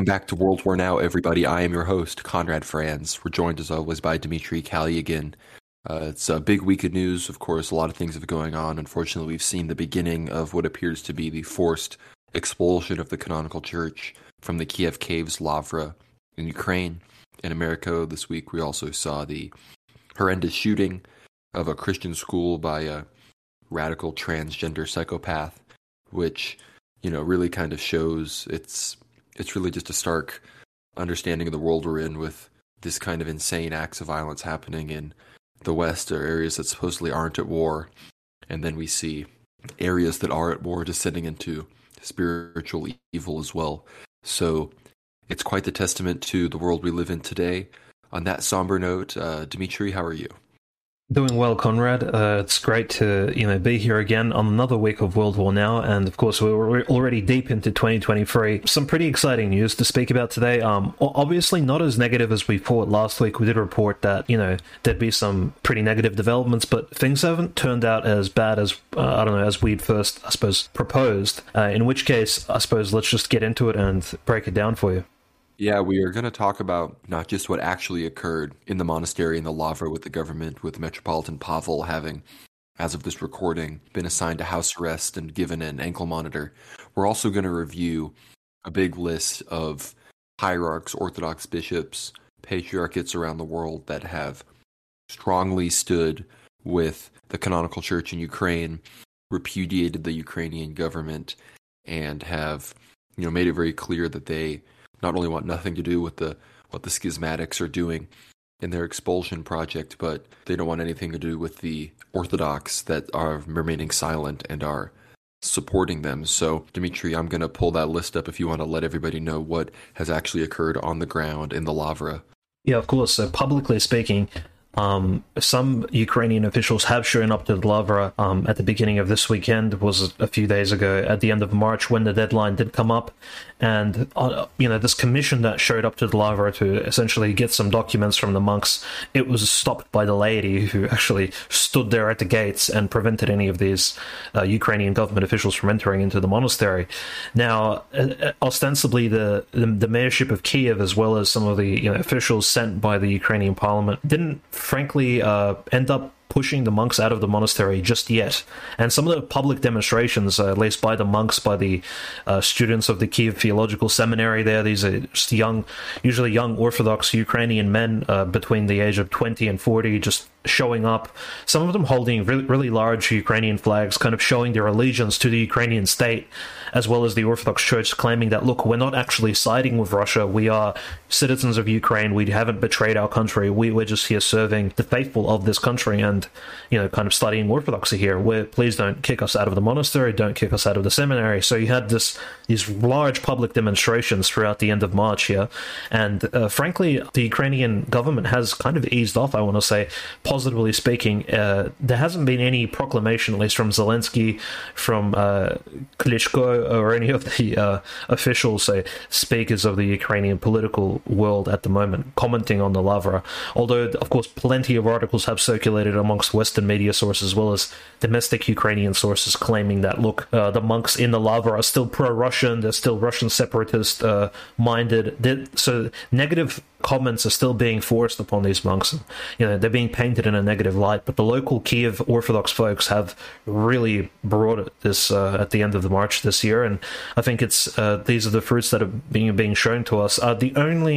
Welcome back to World War Now, everybody. I am your host, Conrad Franz. We're joined as always by Dimitri Kalyagan. Uh, it's a big week of news. Of course, a lot of things have going on. Unfortunately, we've seen the beginning of what appears to be the forced expulsion of the canonical church from the Kiev caves, Lavra, in Ukraine. In America this week, we also saw the horrendous shooting of a Christian school by a radical transgender psychopath, which you know really kind of shows it's it's really just a stark understanding of the world we're in with this kind of insane acts of violence happening in the West or areas that supposedly aren't at war, and then we see areas that are at war descending into spiritual evil as well. So it's quite the testament to the world we live in today. On that somber note, uh, Dimitri, how are you? Doing well, Conrad. Uh, it's great to you know be here again on another week of World War Now, and of course we're already deep into 2023. Some pretty exciting news to speak about today. Um, obviously not as negative as we thought last week. We did report that you know there'd be some pretty negative developments, but things haven't turned out as bad as uh, I don't know as we'd first I suppose proposed. Uh, in which case, I suppose let's just get into it and break it down for you. Yeah, we are going to talk about not just what actually occurred in the monastery in the Lavra with the government, with Metropolitan Pavel having, as of this recording, been assigned to house arrest and given an ankle monitor. We're also going to review a big list of hierarchs, Orthodox bishops, patriarchates around the world that have strongly stood with the canonical church in Ukraine, repudiated the Ukrainian government, and have you know made it very clear that they not only want nothing to do with the what the schismatics are doing in their expulsion project, but they don't want anything to do with the Orthodox that are remaining silent and are supporting them. So, Dimitri, I'm going to pull that list up if you want to let everybody know what has actually occurred on the ground in the Lavra. Yeah, of course. So, publicly speaking, um, some Ukrainian officials have shown up to the Lavra um, at the beginning of this weekend, was a few days ago, at the end of March when the deadline did come up. And, uh, you know, this commission that showed up to the Lavra to essentially get some documents from the monks, it was stopped by the laity who actually stood there at the gates and prevented any of these uh, Ukrainian government officials from entering into the monastery. Now, uh, uh ostensibly, the, the, the mayorship of Kiev, as well as some of the you know, officials sent by the Ukrainian parliament, didn't frankly uh, end up pushing the monks out of the monastery just yet. And some of the public demonstrations, uh, at least by the monks, by the uh, students of the Kiev Theological Seminary, there, these are just young, usually young Orthodox Ukrainian men uh, between the age of 20 and 40, just showing up, some of them holding really, really large Ukrainian flags, kind of showing their allegiance to the Ukrainian state, as well as the Orthodox Church claiming that, look, we're not actually siding with Russia. We are citizens of Ukraine. We haven't betrayed our country. We, we're just here serving the faithful of this country and, you know, kind of studying Orthodoxy here. Please don't kick us out of the monastery. Don't kick us out of the seminary. So you had this these large public demonstrations throughout the end of March here. And uh, frankly, the Ukrainian government has kind of eased off, I want to say, positively speaking, uh, there hasn't been any proclamation, at least from Zelensky, from uh, Klitschko, or any of the uh, officials, say, speakers of the Ukrainian political world at the moment, commenting on the Lavra. Although, of course, plenty of articles have circulated amongst Western media sources as well as domestic Ukrainian sources claiming that, look, uh, the monks in the Lavra are still pro Russian, they're still Russian separatist uh, minded. so, negative comments are still being forced upon these monks. You know, they're being painted in a negative light. But the local Kiev Orthodox folks have really brought it this uh, at the end of the March this year, and I think it's uh, these are the fruits that are being being shown to us. Uh, the only,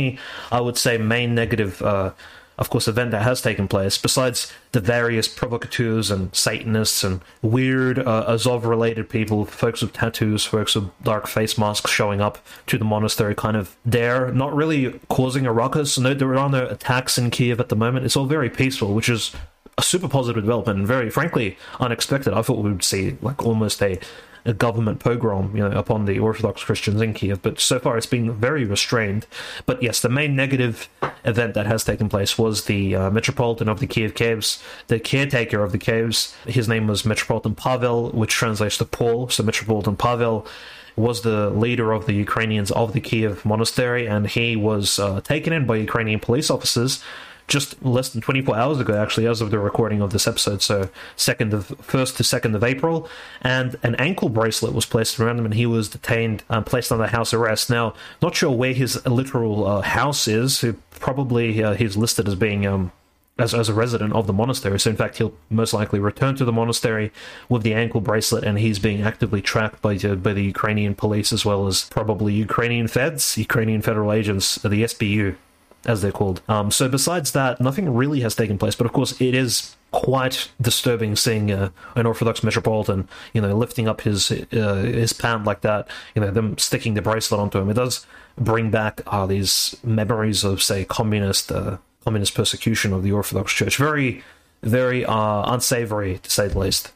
I would say, main negative uh, of course, event that has taken place, besides the various provocateurs and Satanists and weird uh, Azov related people, folks with tattoos, folks with dark face masks showing up to the monastery, kind of there, not really causing a ruckus. No, there are no attacks in Kiev at the moment. It's all very peaceful, which is a super positive development and very, frankly, unexpected. I thought we would see like almost a a government pogrom, you know, upon the Orthodox Christians in Kiev. But so far, it's been very restrained. But yes, the main negative event that has taken place was the uh, Metropolitan of the Kiev Caves, the caretaker of the caves. His name was Metropolitan Pavel, which translates to Paul. So Metropolitan Pavel was the leader of the Ukrainians of the Kiev monastery, and he was uh, taken in by Ukrainian police officers just less than 24 hours ago, actually, as of the recording of this episode. So, second of first to second of April, and an ankle bracelet was placed around him, and he was detained, um, placed under house arrest. Now, not sure where his literal uh, house is. Probably uh, he's listed as being um, as, as a resident of the monastery. So, in fact, he'll most likely return to the monastery with the ankle bracelet, and he's being actively tracked by the, by the Ukrainian police as well as probably Ukrainian feds, Ukrainian federal agents, the SBU, as they're called. Um, so, besides that, nothing really has taken place. But of course, it is quite disturbing seeing uh, an Orthodox metropolitan, you know, lifting up his uh, his pant like that. You know, them sticking the bracelet onto him. It does bring back uh, these memories of, say, communist uh, communist persecution of the Orthodox Church. Very, very uh, unsavory, to say the least.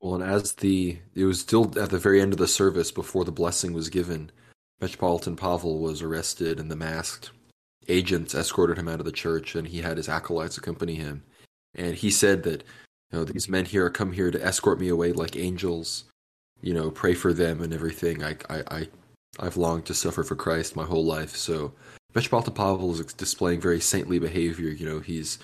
Well, and as the it was still at the very end of the service before the blessing was given, Metropolitan Pavel was arrested, and the masked agents escorted him out of the church, and he had his acolytes accompany him. And he said that, you know, these men here come here to escort me away like angels. You know, pray for them and everything. I, I, I I've longed to suffer for Christ my whole life, so Metropolitan Pavel is displaying very saintly behavior. You know, he's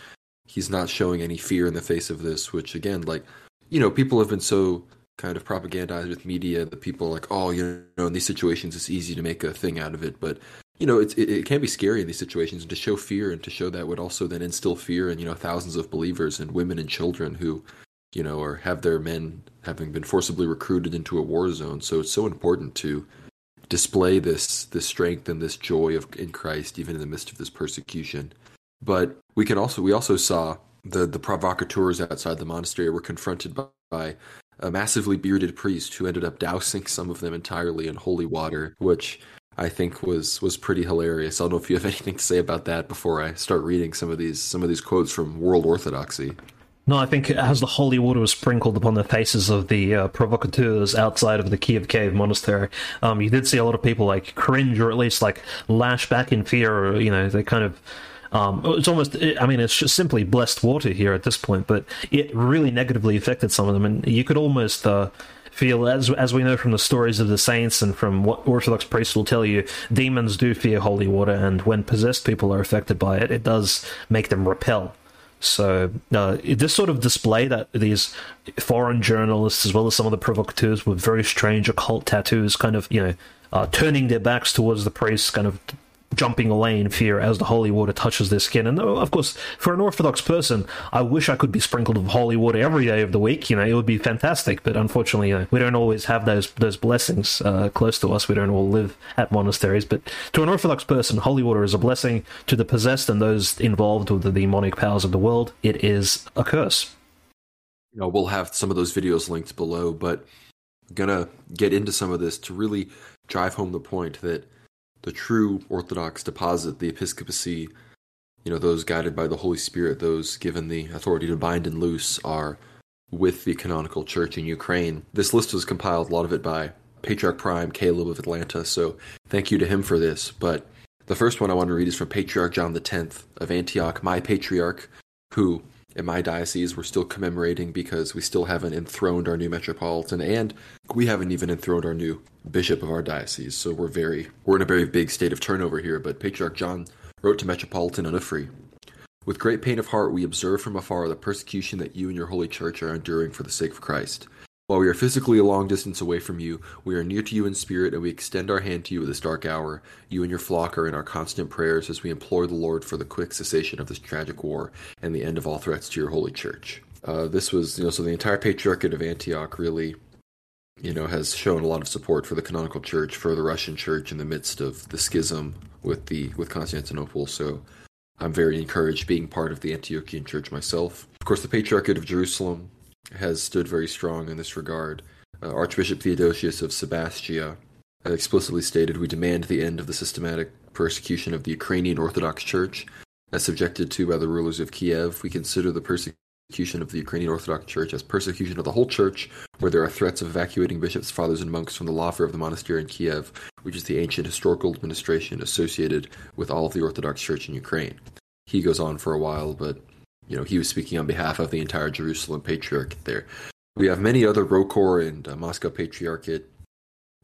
he's not showing any fear in the face of this, which again, like, you know, people have been so kind of propagandized with media that people are like, oh, you know, in these situations, it's easy to make a thing out of it. But, you know, it, it can be scary in these situations. And to show fear and to show that would also then instill fear in, you know, thousands of believers and women and children who, you know, or have their men having been forcibly recruited into a war zone. So it's so important to display this this strength and this joy of in Christ even in the midst of this persecution. But we can also we also saw the the provocateurs outside the monastery were confronted by, by a massively bearded priest who ended up dousing some of them entirely in holy water, which I think was was pretty hilarious. I don't know if you have anything to say about that before I start reading some of these some of these quotes from World Orthodoxy. No, I think as the holy water was sprinkled upon the faces of the uh, provocateurs outside of the Kiev Cave monastery, um, you did see a lot of people like cringe or at least like lash back in fear. Or, you know, they kind of. Um, it's almost, I mean, it's just simply blessed water here at this point, but it really negatively affected some of them, and you could almost uh, feel, as as we know from the stories of the saints and from what Orthodox priests will tell you, demons do fear holy water, and when possessed people are affected by it, it does make them repel. So uh, this sort of display that these foreign journalists, as well as some of the provocateurs with very strange occult tattoos, kind of you know uh, turning their backs towards the priests, kind of jumping away in fear as the holy water touches their skin. And of course, for an Orthodox person, I wish I could be sprinkled with holy water every day of the week. You know, it would be fantastic. But unfortunately, you know, we don't always have those those blessings uh, close to us. We don't all live at monasteries. But to an Orthodox person, holy water is a blessing. To the possessed and those involved with the demonic powers of the world, it is a curse. You know, we'll have some of those videos linked below, but I'm gonna get into some of this to really drive home the point that the true Orthodox deposit, the episcopacy, you know, those guided by the Holy Spirit, those given the authority to bind and loose, are with the canonical church in Ukraine. This list was compiled, a lot of it by Patriarch Prime Caleb of Atlanta, so thank you to him for this. But the first one I want to read is from Patriarch John X of Antioch, my patriarch, who in my diocese we're still commemorating because we still haven't enthroned our new metropolitan and we haven't even enthroned our new bishop of our diocese so we're very we're in a very big state of turnover here but patriarch john wrote to metropolitan Onufry with great pain of heart we observe from afar the persecution that you and your holy church are enduring for the sake of christ while we are physically a long distance away from you, we are near to you in spirit, and we extend our hand to you at this dark hour. You and your flock are in our constant prayers as we implore the Lord for the quick cessation of this tragic war and the end of all threats to your holy church. Uh, this was, you know, so the entire Patriarchate of Antioch really, you know, has shown a lot of support for the canonical church, for the Russian church in the midst of the schism with the with Constantinople. So I'm very encouraged being part of the Antiochian church myself. Of course, the Patriarchate of Jerusalem has stood very strong in this regard. Uh, Archbishop Theodosius of Sebastia explicitly stated, We demand the end of the systematic persecution of the Ukrainian Orthodox Church, as subjected to by the rulers of Kiev. We consider the persecution of the Ukrainian Orthodox Church as persecution of the whole Church, where there are threats of evacuating bishops, fathers, and monks from the Lavra of the monastery in Kiev, which is the ancient historical administration associated with all of the Orthodox Church in Ukraine. He goes on for a while, but you know, he was speaking on behalf of the entire Jerusalem Patriarchate there. We have many other ROCOR and uh, Moscow Patriarchate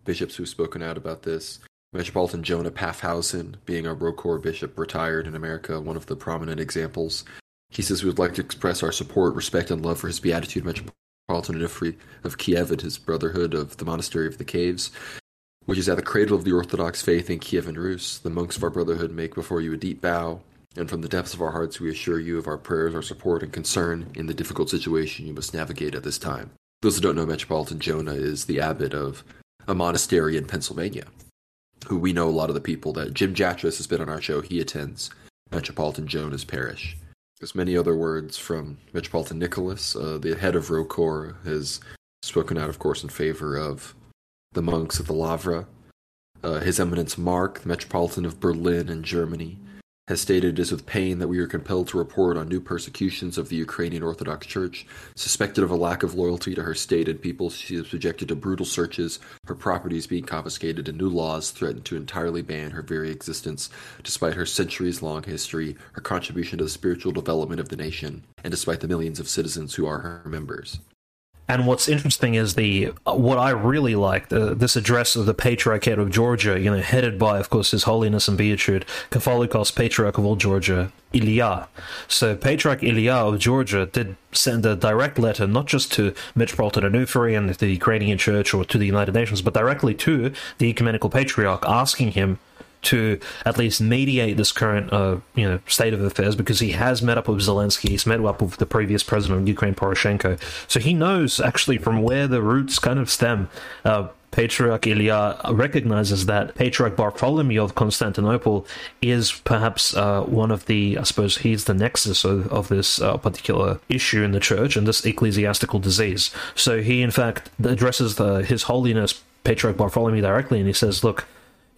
bishops who've spoken out about this. Metropolitan Jonah Paffhausen, being a ROCOR bishop retired in America, one of the prominent examples. He says we would like to express our support, respect, and love for his Beatitude Metropolitan Onufri of Kiev and his Brotherhood of the Monastery of the Caves, which is at the cradle of the Orthodox faith in Kiev and Rus. The monks of our Brotherhood make before you a deep bow, and from the depths of our hearts we assure you of our prayers, our support, and concern in the difficult situation you must navigate at this time. Those who don't know, Metropolitan Jonah is the abbot of a monastery in Pennsylvania, who we know a lot of the people that Jim Jatras has been on our show. He attends Metropolitan Jonah's parish. There's many other words from Metropolitan Nicholas. Uh, the head of ROCOR has spoken out, of course, in favor of the monks of the Lavra. Uh, His Eminence Mark, the Metropolitan of Berlin in Germany, has stated it is with pain that we are compelled to report on new persecutions of the Ukrainian Orthodox Church. Suspected of a lack of loyalty to her state and people, she is subjected to brutal searches, her properties being confiscated, and new laws threaten to entirely ban her very existence, despite her centuries long history, her contribution to the spiritual development of the nation, and despite the millions of citizens who are her members. And what's interesting is the uh, what I really like the, this address of the Patriarchate of Georgia, you know, headed by, of course, His Holiness and Beatitude Catholicos Patriarch of all Georgia, Ilya. So Patriarch Ilya of Georgia did send a direct letter, not just to Metropolitan Onufri and the Ukrainian Church or to the United Nations, but directly to the Ecumenical Patriarch, asking him to at least mediate this current uh, you know state of affairs because he has met up with Zelensky, he's met up with the previous president of Ukraine, Poroshenko, so he knows actually from where the roots kind of stem. Uh, Patriarch Ilya recognizes that Patriarch Bartholomew of Constantinople is perhaps uh, one of the, I suppose, he's the nexus of, of this uh, particular issue in the church and this ecclesiastical disease. So he, in fact, addresses the, His Holiness Patriarch Bartholomew directly and he says, Look,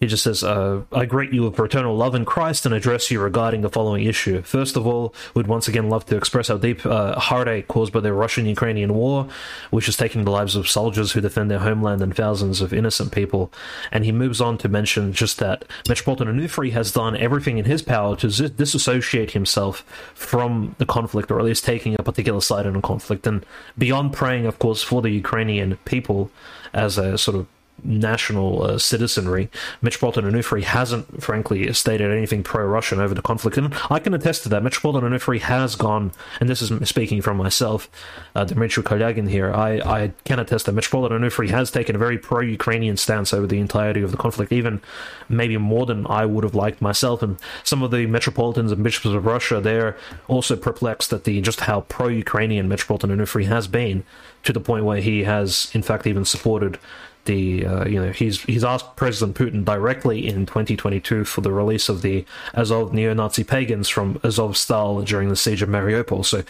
he just says, uh, I greet you with fraternal love in Christ and address you regarding the following issue. First of all, we'd once again love to express our deep uh, heartache caused by the Russian Ukrainian war, which is taking the lives of soldiers who defend their homeland and thousands of innocent people. And he moves on to mention just that Metropolitan Onufri has done everything in his power to disassociate himself from the conflict, or at least taking a particular side in a conflict. And beyond praying, of course, for the Ukrainian people as a sort of national uh, citizenry, Metropolitan Onufri hasn't, frankly, stated anything pro-Russian over the conflict, and I can attest to that. Metropolitan Onufri has gone, and this is speaking from myself, uh, Dmitry Kolyagin here. I, I can attest that Metropolitan Onufri has taken a very pro-Ukrainian stance over the entirety of the conflict, even maybe more than I would have liked myself. And some of the metropolitans and bishops of Russia, they're also perplexed at the just how pro-Ukrainian Metropolitan Onufri has been, to the point where he has, in fact, even supported the uh, you know he's he's asked President Putin directly in 2022 for the release of the Azov neo-Nazi pagans from Azovstal during the siege of Mariupol. So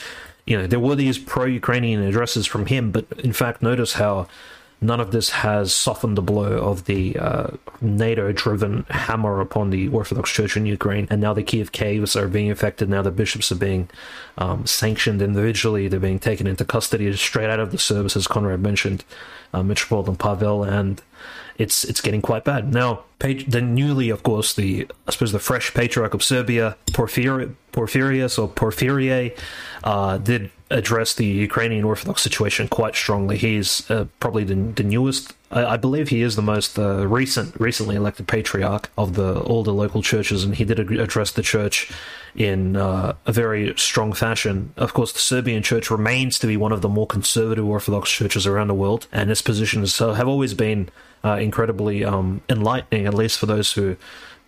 you know there were these pro-Ukrainian addresses from him, but in fact notice how none of this has softened the blow of the uh, NATO-driven hammer upon the Orthodox Church in Ukraine, and now the Kiev caves are being affected. Now the bishops are being um, sanctioned individually; they're being taken into custody straight out of the service, as Conrad mentioned uh, Metropolitan Pavel, and it's it's getting quite bad now. The newly, of course, the I suppose the fresh patriarch of Serbia, Porphyri- Porphyrius or Porphyrie, uh, did address the Ukrainian Orthodox situation quite strongly. He's uh, probably the, the newest. I, I, believe he is the most uh, recent, recently elected patriarch of the all the local churches, and he did address the church in uh, a very strong fashion. Of course, the Serbian church remains to be one of the more conservative Orthodox churches around the world, and its positions have always been uh, incredibly um, enlightening, at least for those who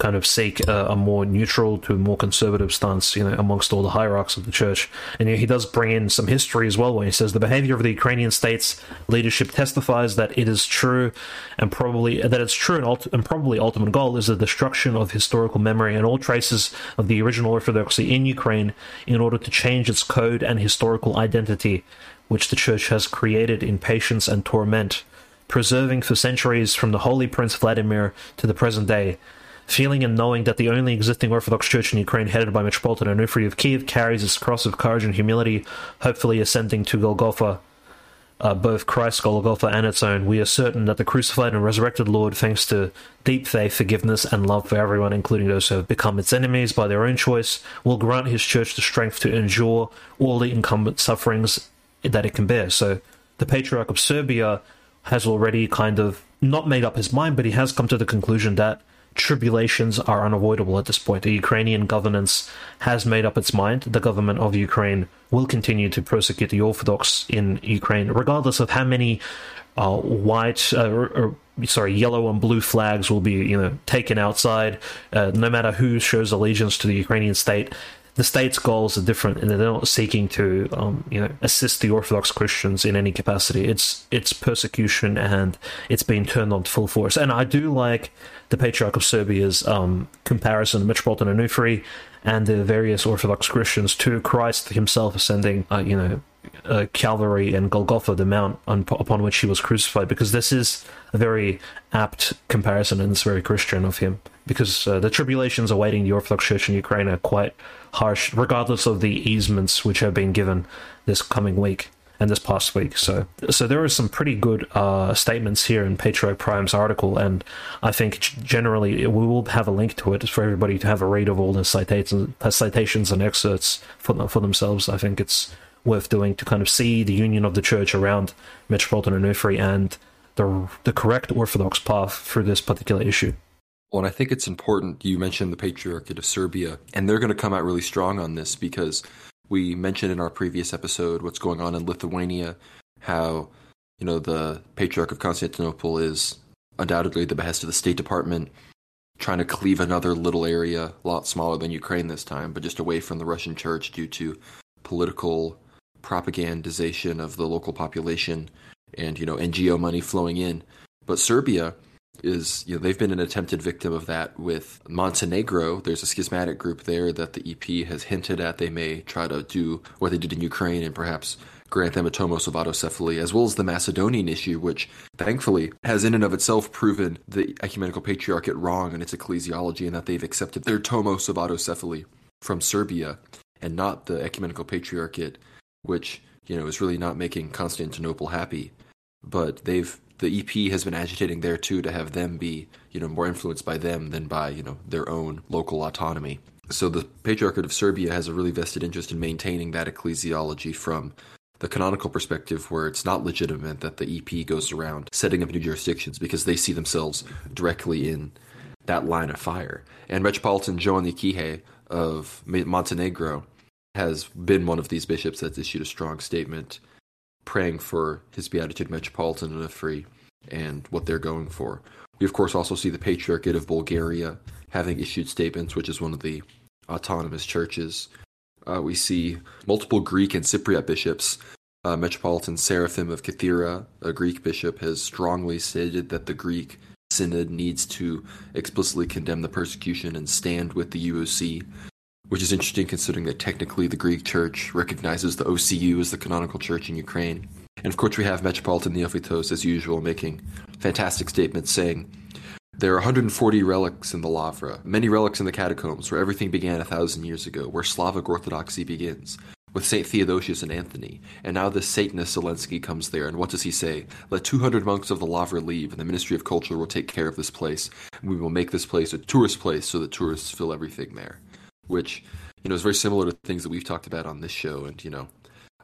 kind of seek a, a, more neutral to more conservative stance, you know, amongst all the hierarchs of the church. And you know, he does bring in some history as well, when he says the behavior of the Ukrainian state's leadership testifies that it is true, and probably that it's true, and, ult- and probably ultimate goal is the destruction of historical memory and all traces of the original orthodoxy in Ukraine, in order to change its code and historical identity, which the church has created in patience and torment preserving for centuries from the Holy Prince Vladimir to the present day. Feeling and knowing that the only existing Orthodox Church in Ukraine, headed by Metropolitan Onufri of Kiev, carries its cross of courage and humility, hopefully ascending to Golgotha, uh, both Christ's Golgotha and its own, we are certain that the crucified and resurrected Lord, thanks to deep faith, forgiveness, and love for everyone, including those who have become its enemies by their own choice, will grant his church the strength to endure all the incumbent sufferings that it can bear. So, the Patriarch of Serbia has already kind of not made up his mind, but he has come to the conclusion that tribulations are unavoidable at this point. The Ukrainian governance has made up its mind. The government of Ukraine will continue to persecute the Orthodox in Ukraine, regardless of how many uh, white, uh, or, sorry, yellow and blue flags will be, you know, taken outside. Uh, no matter who shows allegiance to the Ukrainian state, the state's goals are different, and they're not seeking to, um, you know, assist the Orthodox Christians in any capacity. It's it's persecution, and it's being turned on full force. And I do like the Patriarch of Serbia's um, comparison of Metropolitan Onufri and the various Orthodox Christians to Christ Himself ascending, uh, you know, uh, Calvary and Golgotha, the mount on, upon which he was crucified, because this is a very apt comparison and it's very Christian of him. Because uh, the tribulations awaiting the Orthodox Church in Ukraine are quite harsh, regardless of the easements which have been given this coming week this past week. So, so there are some pretty good uh, statements here in Patriarch Prime's article, and I think generally we will have a link to it for everybody to have a read of all the citations, citations and excerpts for for themselves. I think it's worth doing to kind of see the union of the church around Metropolitan Onufri and the the correct Orthodox path for this particular issue. Well, and I think it's important you mentioned the Patriarchate of Serbia, and they're going to come out really strong on this because we mentioned in our previous episode what's going on in Lithuania, how you know the Patriarch of Constantinople is undoubtedly the behest of the State Department, trying to cleave another little area, a lot smaller than Ukraine this time, but just away from the Russian Church due to political propagandization of the local population and you know NGO money flowing in. But Serbia is you know they've been an attempted victim of that with Montenegro. There's a schismatic group there that the EP has hinted at they may try to do what they did in Ukraine and perhaps grant them a tomos of autocephaly, as well as the Macedonian issue, which thankfully has in and of itself proven the ecumenical patriarchate wrong in its ecclesiology and that they've accepted their tomos of autocephaly from Serbia and not the ecumenical patriarchate which you know is really not making Constantinople happy. But they've the EP has been agitating there too to have them be you know more influenced by them than by you know their own local autonomy. So the Patriarchate of Serbia has a really vested interest in maintaining that ecclesiology from the canonical perspective where it's not legitimate that the EP goes around setting up new jurisdictions because they see themselves directly in that line of fire. And Metropolitan Joanikije of Montenegro has been one of these bishops that's issued a strong statement praying for his beatitude metropolitan Onufri and what they're going for. We of course also see the Patriarchate of Bulgaria having issued statements, which is one of the autonomous churches. Uh, we see multiple Greek and Cypriot bishops. Uh, Metropolitan Seraphim of Kythera, a Greek bishop, has strongly stated that the Greek synod needs to explicitly condemn the persecution and stand with the UOC which is interesting considering that technically the Greek Church recognizes the OCU as the canonical church in Ukraine. And of course, we have Metropolitan Neophytos, as usual, making fantastic statements saying, There are 140 relics in the Lavra, many relics in the catacombs, where everything began a thousand years ago, where Slavic Orthodoxy begins, with St. Theodosius and Anthony. And now this Satanist Zelensky comes there, and what does he say? Let 200 monks of the Lavra leave, and the Ministry of Culture will take care of this place. We will make this place a tourist place so that tourists fill everything there which you know is very similar to things that we've talked about on this show. And you know,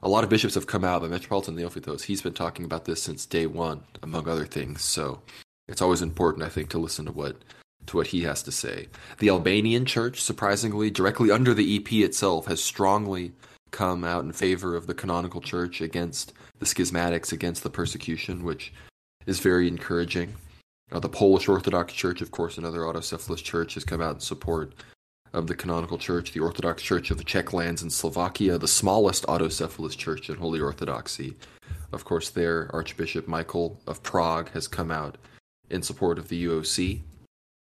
a lot of bishops have come out, but Metropolitan Neophytos, he's been talking about this since day one, among other things. So it's always important, I think, to listen to what to what he has to say. The Albanian Church, surprisingly, directly under the EP itself, has strongly come out in favor of the canonical church against the schismatics, against the persecution, which is very encouraging. Uh, the Polish Orthodox Church, of course, another autocephalous church, has come out in support of the Canonical Church, the Orthodox Church of the Czech lands in Slovakia, the smallest autocephalous church in Holy Orthodoxy. Of course, there, Archbishop Michael of Prague has come out in support of the UOC.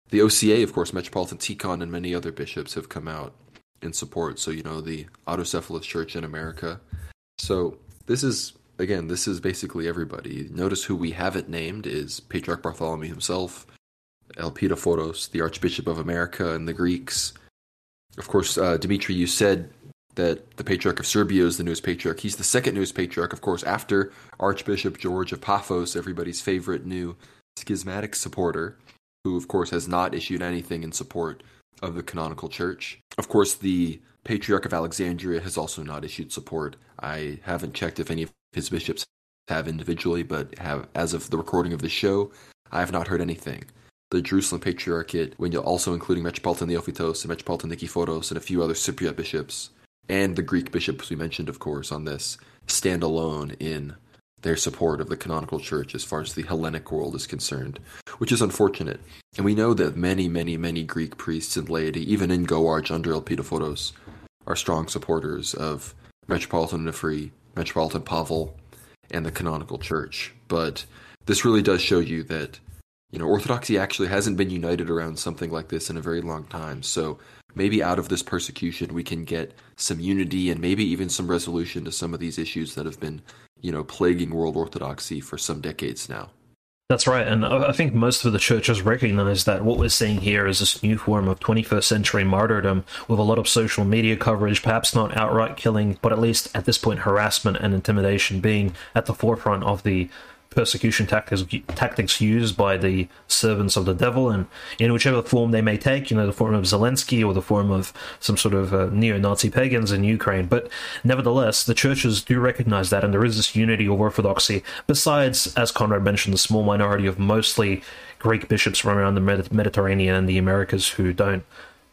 The OCA, of course, Metropolitan Tikhon and many other bishops have come out in support. So, you know, the autocephalous church in America. So, this is, again, this is basically everybody. Notice who we haven't named is Patriarch Bartholomew himself, Elpidophoros, the Archbishop of America, and the Greeks, of course, uh, Dimitri, you said that the Patriarch of Serbia is the newest patriarch. He's the second newest patriarch, of course, after Archbishop George of Paphos, everybody's favorite new schismatic supporter, who, of course, has not issued anything in support of the canonical church. Of course, the Patriarch of Alexandria has also not issued support. I haven't checked if any of his bishops have individually, but have as of the recording of the show, I have not heard anything. The Jerusalem Patriarchate, when you're also including Metropolitan Neophytos and Metropolitan Nikephoros and a few other Cypriot bishops, and the Greek bishops we mentioned, of course, on this, stand alone in their support of the canonical church as far as the Hellenic world is concerned, which is unfortunate. And we know that many, many, many Greek priests and laity, even in Goarch under Elpidophoros, are strong supporters of Metropolitan Onufri, Metropolitan Pavel, and the canonical church. But this really does show you that, you know, Orthodoxy actually hasn't been united around something like this in a very long time. So maybe out of this persecution we can get some unity and maybe even some resolution to some of these issues that have been you know, plaguing world orthodoxy for some decades now. That's right, and I think most of the churches recognize that what we're seeing here is this new form of 21st century martyrdom with a lot of social media coverage, perhaps not outright killing, but at least at this point harassment and intimidation being at the forefront of the persecution tactics tactics used by the servants of the devil, and in whichever form they may take, you know, the form of Zelensky or the form of some sort of uh, neo-Nazi pagans in Ukraine. But nevertheless, the churches do recognize that, and there is this unity of orthodoxy. Besides, as Conrad mentioned, the small minority of mostly Greek bishops from around the Mediterranean and the Americas who don't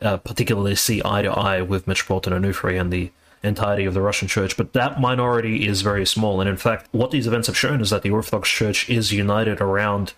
uh, particularly see eye to eye with Metropolitan Onufri and the entirety of the Russian church, but that minority is very small. And in fact, what these events have shown is that the Orthodox Church is united around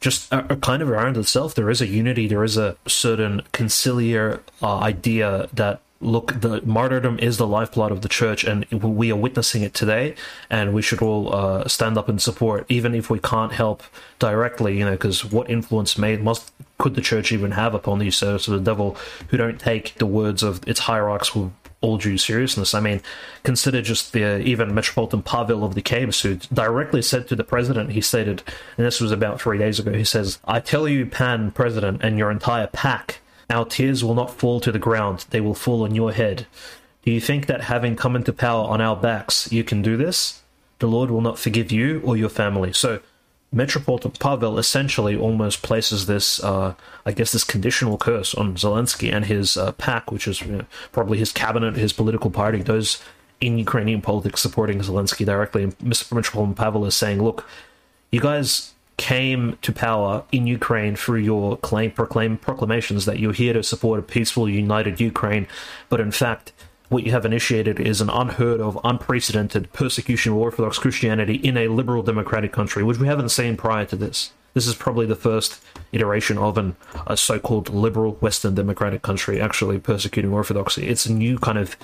just a, a kind of around itself. There is a unity, there is a certain conciliar uh, idea that look, the martyrdom is the lifeblood of the church, and we are witnessing it today. And we should all uh, stand up and support, even if we can't help directly. You know, because what influence may must could the church even have upon these servants of the devil who don't take the words of its hierarchs all due seriousness. I mean, consider just the uh, even Metropolitan Pavel of the Caves, who directly said to the president, he stated, and this was about three days ago, he says, I tell you, Pan President, and your entire pack, our tears will not fall to the ground, they will fall on your head. Do you think that having come into power on our backs, you can do this? The Lord will not forgive you or your family. So, Metropolitan Pavel essentially almost places this, uh, I guess, this conditional curse on Zelensky and his uh, pack, which is you know, probably his cabinet, his political party, those in Ukrainian politics supporting Zelensky directly. And Mr. Metropolitan Pavel is saying, look, you guys came to power in Ukraine through your claim proclaim proclamations that you're here to support a peaceful, united Ukraine, but in fact, what you have initiated is an unheard of, unprecedented persecution of Orthodox Christianity in a liberal democratic country, which we haven't seen prior to this. This is probably the first iteration of an, a so called liberal Western democratic country actually persecuting Orthodoxy. It's a new kind of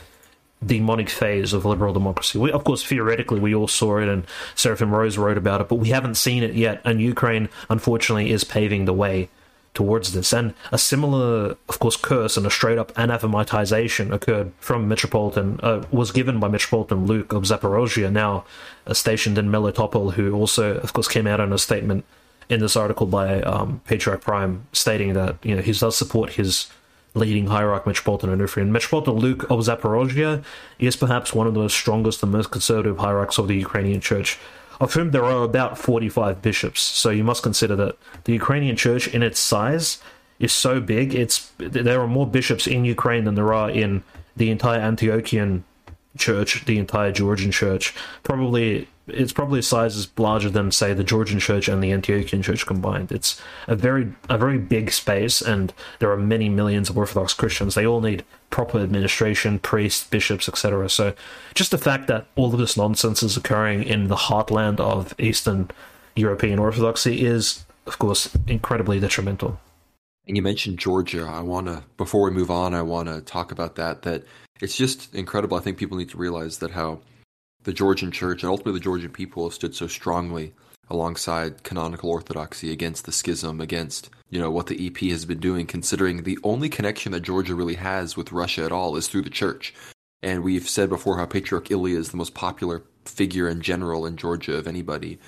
demonic phase of liberal democracy. We, of course, theoretically, we all saw it, and Seraphim Rose wrote about it, but we haven't seen it yet. And Ukraine, unfortunately, is paving the way towards this. And a similar, of course, curse and a straight up anathematization occurred from Metropolitan, uh, was given by Metropolitan Luke of Zaporozhye, now uh, stationed in Melitopol, who also, of course, came out in a statement in this article by um, Patriarch Prime stating that, you know, he does support his leading hierarch Metropolitan Onufri. And Metropolitan Luke of Zaporozhye is perhaps one of the strongest and most conservative hierarchs of the Ukrainian church of whom there are about 45 bishops. So you must consider that the Ukrainian church, in its size, is so big. It's there are more bishops in Ukraine than there are in the entire Antiochian church, the entire Georgian church. Probably it's probably sizes larger than say the Georgian church and the Antiochian church combined. It's a very a very big space, and there are many millions of Orthodox Christians. They all need proper administration, priests, bishops, etc. So, just the fact that all of this nonsense is occurring in the heartland of Eastern European Orthodoxy is, of course, incredibly detrimental. And you mentioned Georgia. I want to, before we move on, I want to talk about that. That it's just incredible. I think people need to realize that how the Georgian church and ultimately the Georgian people have stood so strongly alongside canonical orthodoxy against the schism, against you know what the EP has been doing, considering the only connection that Georgia really has with Russia at all is through the church. And we've said before how Patriarch Ilya is the most popular figure in general in Georgia of anybody,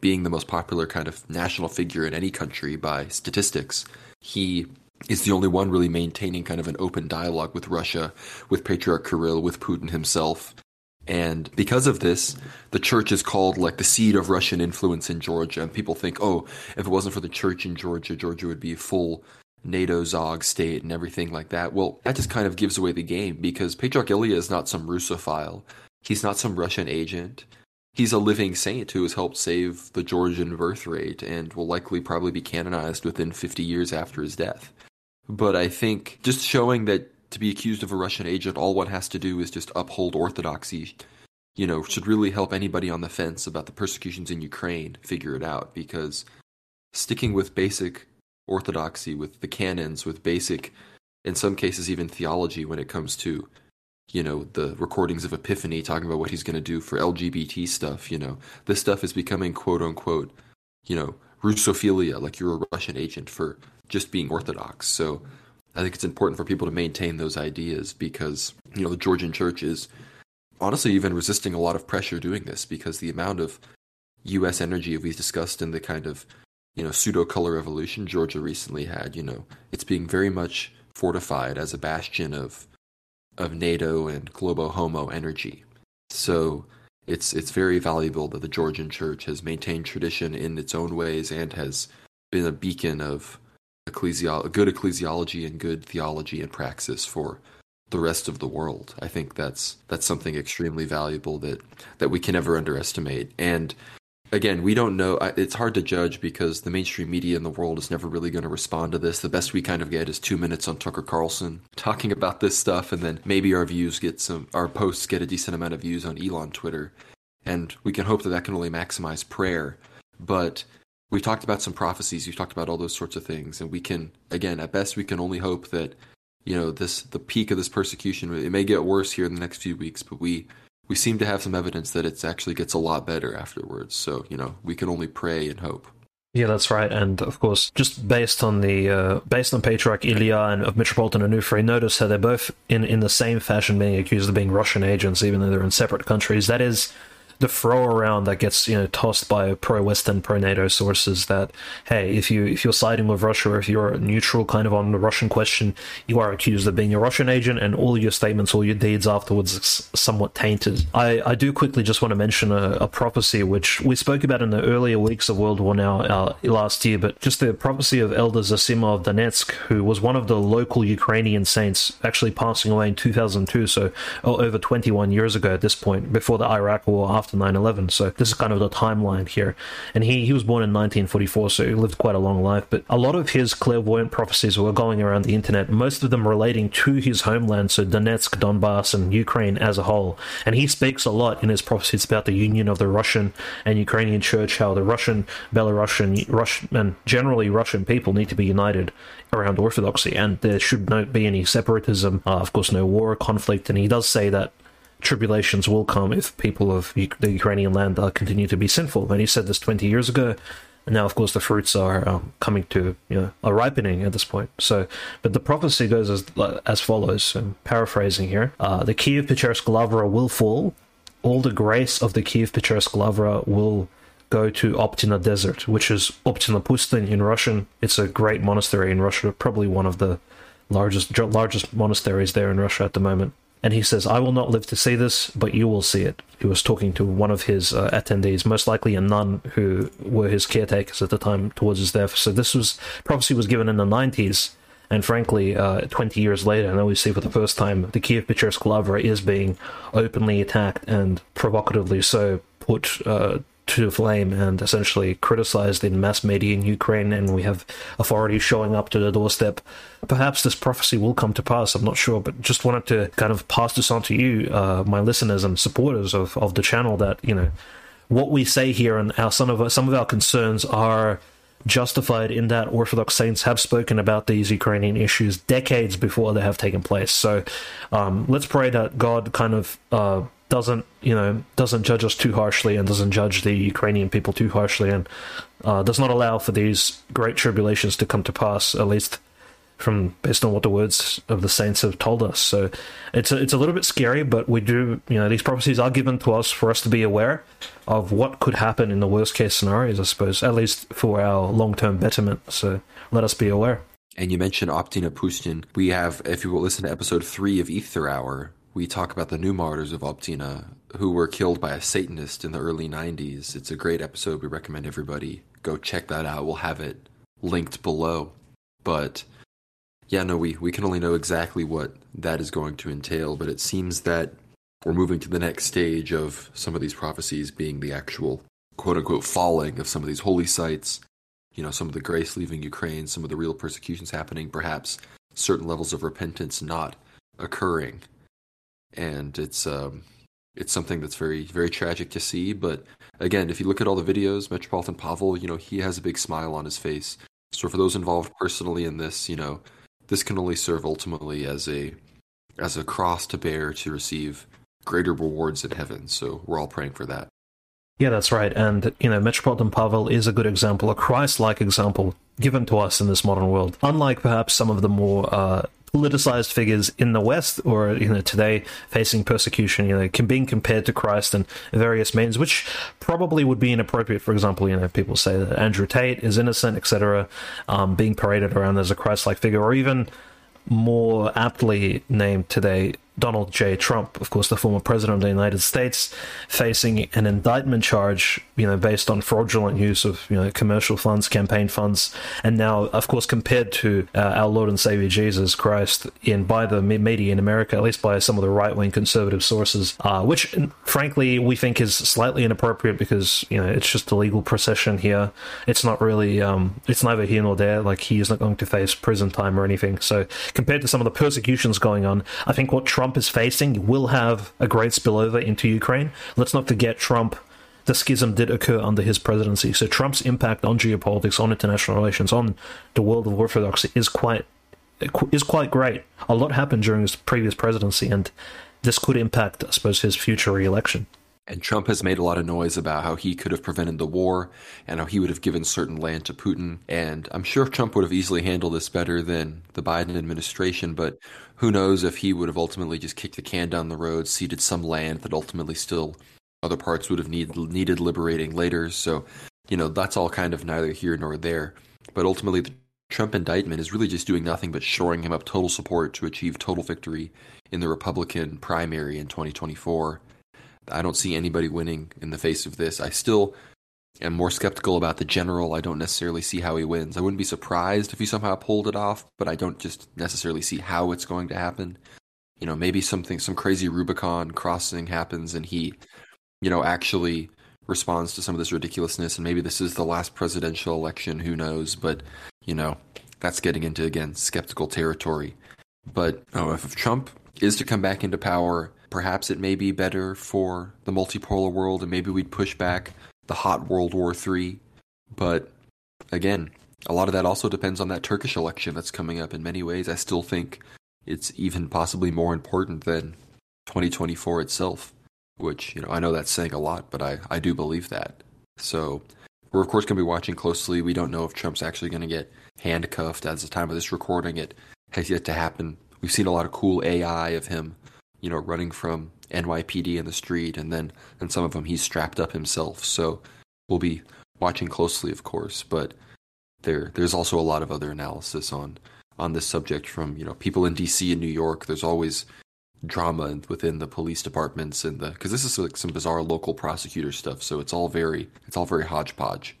being the most popular kind of national figure in any country by statistics. He is the only one really maintaining kind of an open dialogue with Russia, with Patriarch Kirill, with Putin himself. And because of this, the church is called like the seed of Russian influence in Georgia. And people think, oh, if it wasn't for the church in Georgia, Georgia would be a full NATO Zog state and everything like that. Well, that just kind of gives away the game because Patriarch Ilya is not some Russophile. He's not some Russian agent. he's a living saint who has helped save the Georgian birth rate and will likely probably be canonized within 50 years after his death. But I think just showing that to be accused of a Russian agent, all one has to do is just uphold orthodoxy, you know, should really help anybody on the fence about the persecutions in Ukraine figure it out because sticking with basic orthodoxy, with the canons, with basic, in some cases, even theology when it comes to you know, the recordings of Epiphany talking about what he's going to do for LGBT stuff, you know. This stuff is becoming quote unquote, you know, Russophilia, like you're a Russian agent for just being Orthodox. So I think it's important for people to maintain those ideas because, you know, the Georgian church is honestly even resisting a lot of pressure doing this because the amount of US energy we've discussed in the kind of, you know, pseudo color revolution Georgia recently had, you know, it's being very much fortified as a bastion of of NATO and Globo Homo energy. So it's it's very valuable that the Georgian Church has maintained tradition in its own ways and has been a beacon of ecclesial good ecclesiology and good theology and praxis for the rest of the world. I think that's that's something extremely valuable that that we can never underestimate. And again, we don't know. It's hard to judge because the mainstream media in the world is never really going to respond to this. The best we kind of get is two minutes on Tucker Carlson talking about this stuff, and then maybe our views get some, our posts get a decent amount of views on Elon Twitter, and we can hope that that can only maximize prayer. But we've talked about some prophecies, we've talked about all those sorts of things, and we can, again, at best, we can only hope that you know this the peak of this persecution. It may get worse here in the next few weeks, but we we seem to have some evidence that it actually gets a lot better afterwards. So, you know, we can only pray and hope. Yeah, that's right. And of course, just based on the uh, based on Patriarch Ilya and of Metropolitan Onufry, notice how they're both in in the same fashion being accused of being Russian agents, even though they're in separate countries. That is the throw around that gets you know tossed by pro Western, pro NATO sources that hey, if you if you're siding with Russia, or if you're neutral kind of on the Russian question, you are accused of being a Russian agent, and all your statements, all your deeds afterwards, are somewhat tainted. I, I do quickly just want to mention a, a prophecy which we spoke about in the earlier weeks of World War Now uh, last year, but just the prophecy of Elder Zosima of Donetsk, who was one of the local Ukrainian saints, actually passing away in 2002, so over 21 years ago at this point, before the Iraq War, after after 9-11 so this is kind of the timeline here. And he, he was born in 1944 so he lived quite a long life. But a lot of his clairvoyant prophecies were going around the internet most of them relating to his homeland so donetsk donbass and ukraine as a whole. And he speaks a lot in his prophecies about the union of the russian and ukrainian church how the russian belarusian russian and generally russian people need to be united around orthodoxy. And there should not be any separatism. Uh, of course no war or conflict. And he does say that tribulations will come if people of the Ukrainian land uh, continue to be sinful. And he said this 20 years ago. And now, of course, the fruits are um, coming to, you know, are ripening at this point. So, but the prophecy goes as as follows. I'm paraphrasing here: uh, the Kiev Pechersk Lavra will fall. All the grace of the Kiev Pechersk Lavra will go to Optina Desert, which is Optina Pustin in Russian. It's a great monastery in Russia, probably one of the largest largest monasteries there in Russia at the moment and he says, I will not live to see this, but you will see it. He was talking to one of his uh, attendees, most likely a nun who were his caretakers at the time towards his death. So this was prophecy was given in the 90s, and frankly, uh, 20 years later, now we see for the first time the Kiev Pechersk Lavra is being openly attacked and provocatively so put uh, to flame and essentially criticized in mass media in Ukraine, and we have authorities showing up to the doorstep. Perhaps this prophecy will come to pass. I'm not sure, but just wanted to kind of pass this on to you, uh, my listeners and supporters of, of the channel, that you know what we say here and our some of our, some of our concerns are justified in that Orthodox saints have spoken about these Ukrainian issues decades before they have taken place. So um, let's pray that God kind of uh, doesn't you know doesn't judge us too harshly and doesn't judge the Ukrainian people too harshly. And uh, does not allow for these great tribulations to come to pass at least from based on what the words of the saints have told us. So it's a, it's a little bit scary but we do you know these prophecies are given to us for us to be aware of what could happen in the worst case scenarios I suppose at least for our long term betterment. So let us be aware. And you mentioned Optina Pustin. We have, if you will listen to episode three of Aether Hour, we talk about the new martyrs of Optina who were killed by a Satanist in the early 90s. It's a great episode. We recommend everybody go check that out. We'll have it linked below. But yeah, no, we, we can only know exactly what that is going to entail, but it seems that we're moving to the next stage of some of these prophecies being the actual quote unquote falling of some of these holy sites, you know, some of the grace leaving Ukraine, some of the real persecutions happening, perhaps certain levels of repentance not occurring. And it's um it's something that's very very tragic to see, but again, if you look at all the videos, Metropolitan Pavel, you know, he has a big smile on his face. So for those involved personally in this, you know, this can only serve ultimately as a as a cross to bear to receive greater rewards in heaven. So we're all praying for that. Yeah, that's right. And, you know, Metropolitan Pavel is a good example, a Christ like example given to us in this modern world. Unlike perhaps some of the more uh, politicized figures in the West or, you know, today facing persecution, you know, can being compared to Christ in various means, which probably would be inappropriate. For example, you know, people say that Andrew Tate is innocent, etc., um, being paraded around as a Christ like figure, or even more aptly named today Donald J. Trump, of course, the former president of the United States, facing an indictment charge, you know, based on fraudulent use of, you know, commercial funds, campaign funds, and now, of course, compared to uh, our Lord and Savior Jesus Christ in by the media in America, at least by some of the right-wing conservative sources, uh, which, frankly, we think is slightly inappropriate because, you know, it's just a legal procession here. It's not really, um, it's neither here nor there. Like he is not going to face prison time or anything. So compared to some of the persecutions going on, I think what Trump Trump is facing will have a great spillover into Ukraine. Let's not forget Trump. The schism did occur under his presidency, so Trump's impact on geopolitics, on international relations, on the world of orthodoxy is quite is quite great. A lot happened during his previous presidency, and this could impact, I suppose, his future re-election. And Trump has made a lot of noise about how he could have prevented the war and how he would have given certain land to Putin. And I'm sure Trump would have easily handled this better than the Biden administration, but who knows if he would have ultimately just kicked the can down the road, ceded some land that ultimately still other parts would have need, needed liberating later. So, you know, that's all kind of neither here nor there. But ultimately, the Trump indictment is really just doing nothing but shoring him up total support to achieve total victory in the Republican primary in 2024. I don't see anybody winning in the face of this. I still am more skeptical about the general. I don't necessarily see how he wins. I wouldn't be surprised if he somehow pulled it off, but I don't just necessarily see how it's going to happen. You know, maybe something, some crazy Rubicon crossing happens and he, you know, actually responds to some of this ridiculousness. And maybe this is the last presidential election. Who knows? But, you know, that's getting into, again, skeptical territory. But oh, if Trump is to come back into power Perhaps it may be better for the multipolar world and maybe we'd push back the hot World War III. But again, a lot of that also depends on that Turkish election that's coming up in many ways. I still think it's even possibly more important than 2024 itself, which, you know, I know that's saying a lot, but I, I do believe that. So we're, of course, going to be watching closely. We don't know if Trump's actually going to get handcuffed. as the time of this recording, it has yet to happen. We've seen a lot of cool AI of him you know, running from NYPD in the street, and then and some of them he's strapped up himself. So we'll be watching closely, of course, but there there's also a lot of other analysis on on this subject from you know people in DC and New York. There's always drama within the police departments and the because this is like some bizarre local prosecutor stuff. So it's all very it's all very hodgepodge.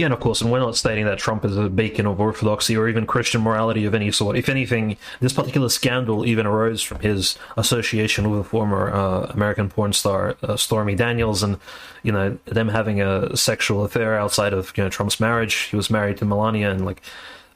Yeah, and of course, and we're not stating that Trump is a beacon of orthodoxy or even Christian morality of any sort. If anything, this particular scandal even arose from his association with a former uh, American porn star, uh, Stormy Daniels, and you know them having a sexual affair outside of you know Trump's marriage. He was married to Melania, and like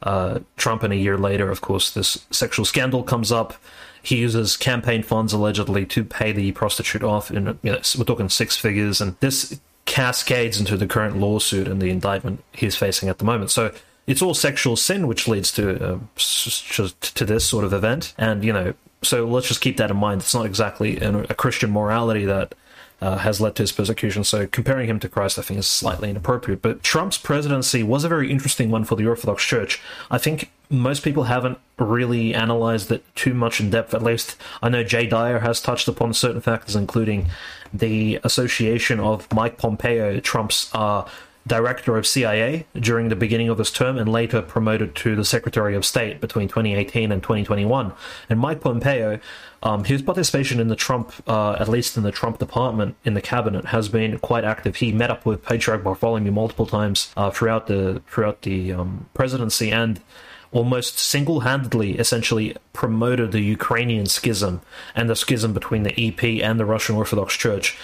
uh, Trump, and a year later, of course, this sexual scandal comes up. He uses campaign funds allegedly to pay the prostitute off, and you know, we're talking six figures, and this cascades into the current lawsuit and the indictment he's facing at the moment. So it's all sexual sin which leads to uh, to this sort of event, and you know, so let's just keep that in mind. It's not exactly a Christian morality that uh, has led to his persecution. So comparing him to Christ, I think, is slightly inappropriate. But Trump's presidency was a very interesting one for the Orthodox Church. I think most people haven't really analyzed it too much in depth. At least I know Jay Dyer has touched upon certain factors, including the association of Mike Pompeo, Trump's uh, director of CIA during the beginning of his term and later promoted to the Secretary of State between 2018 and 2021. And Mike Pompeo, um, his participation in the Trump, uh, at least in the Trump department in the cabinet, has been quite active. He met up with Patriarch Bartholomew multiple times uh, throughout the throughout the um, presidency and almost single handedly essentially promoted the Ukrainian schism and the schism between the EP and the Russian Orthodox Church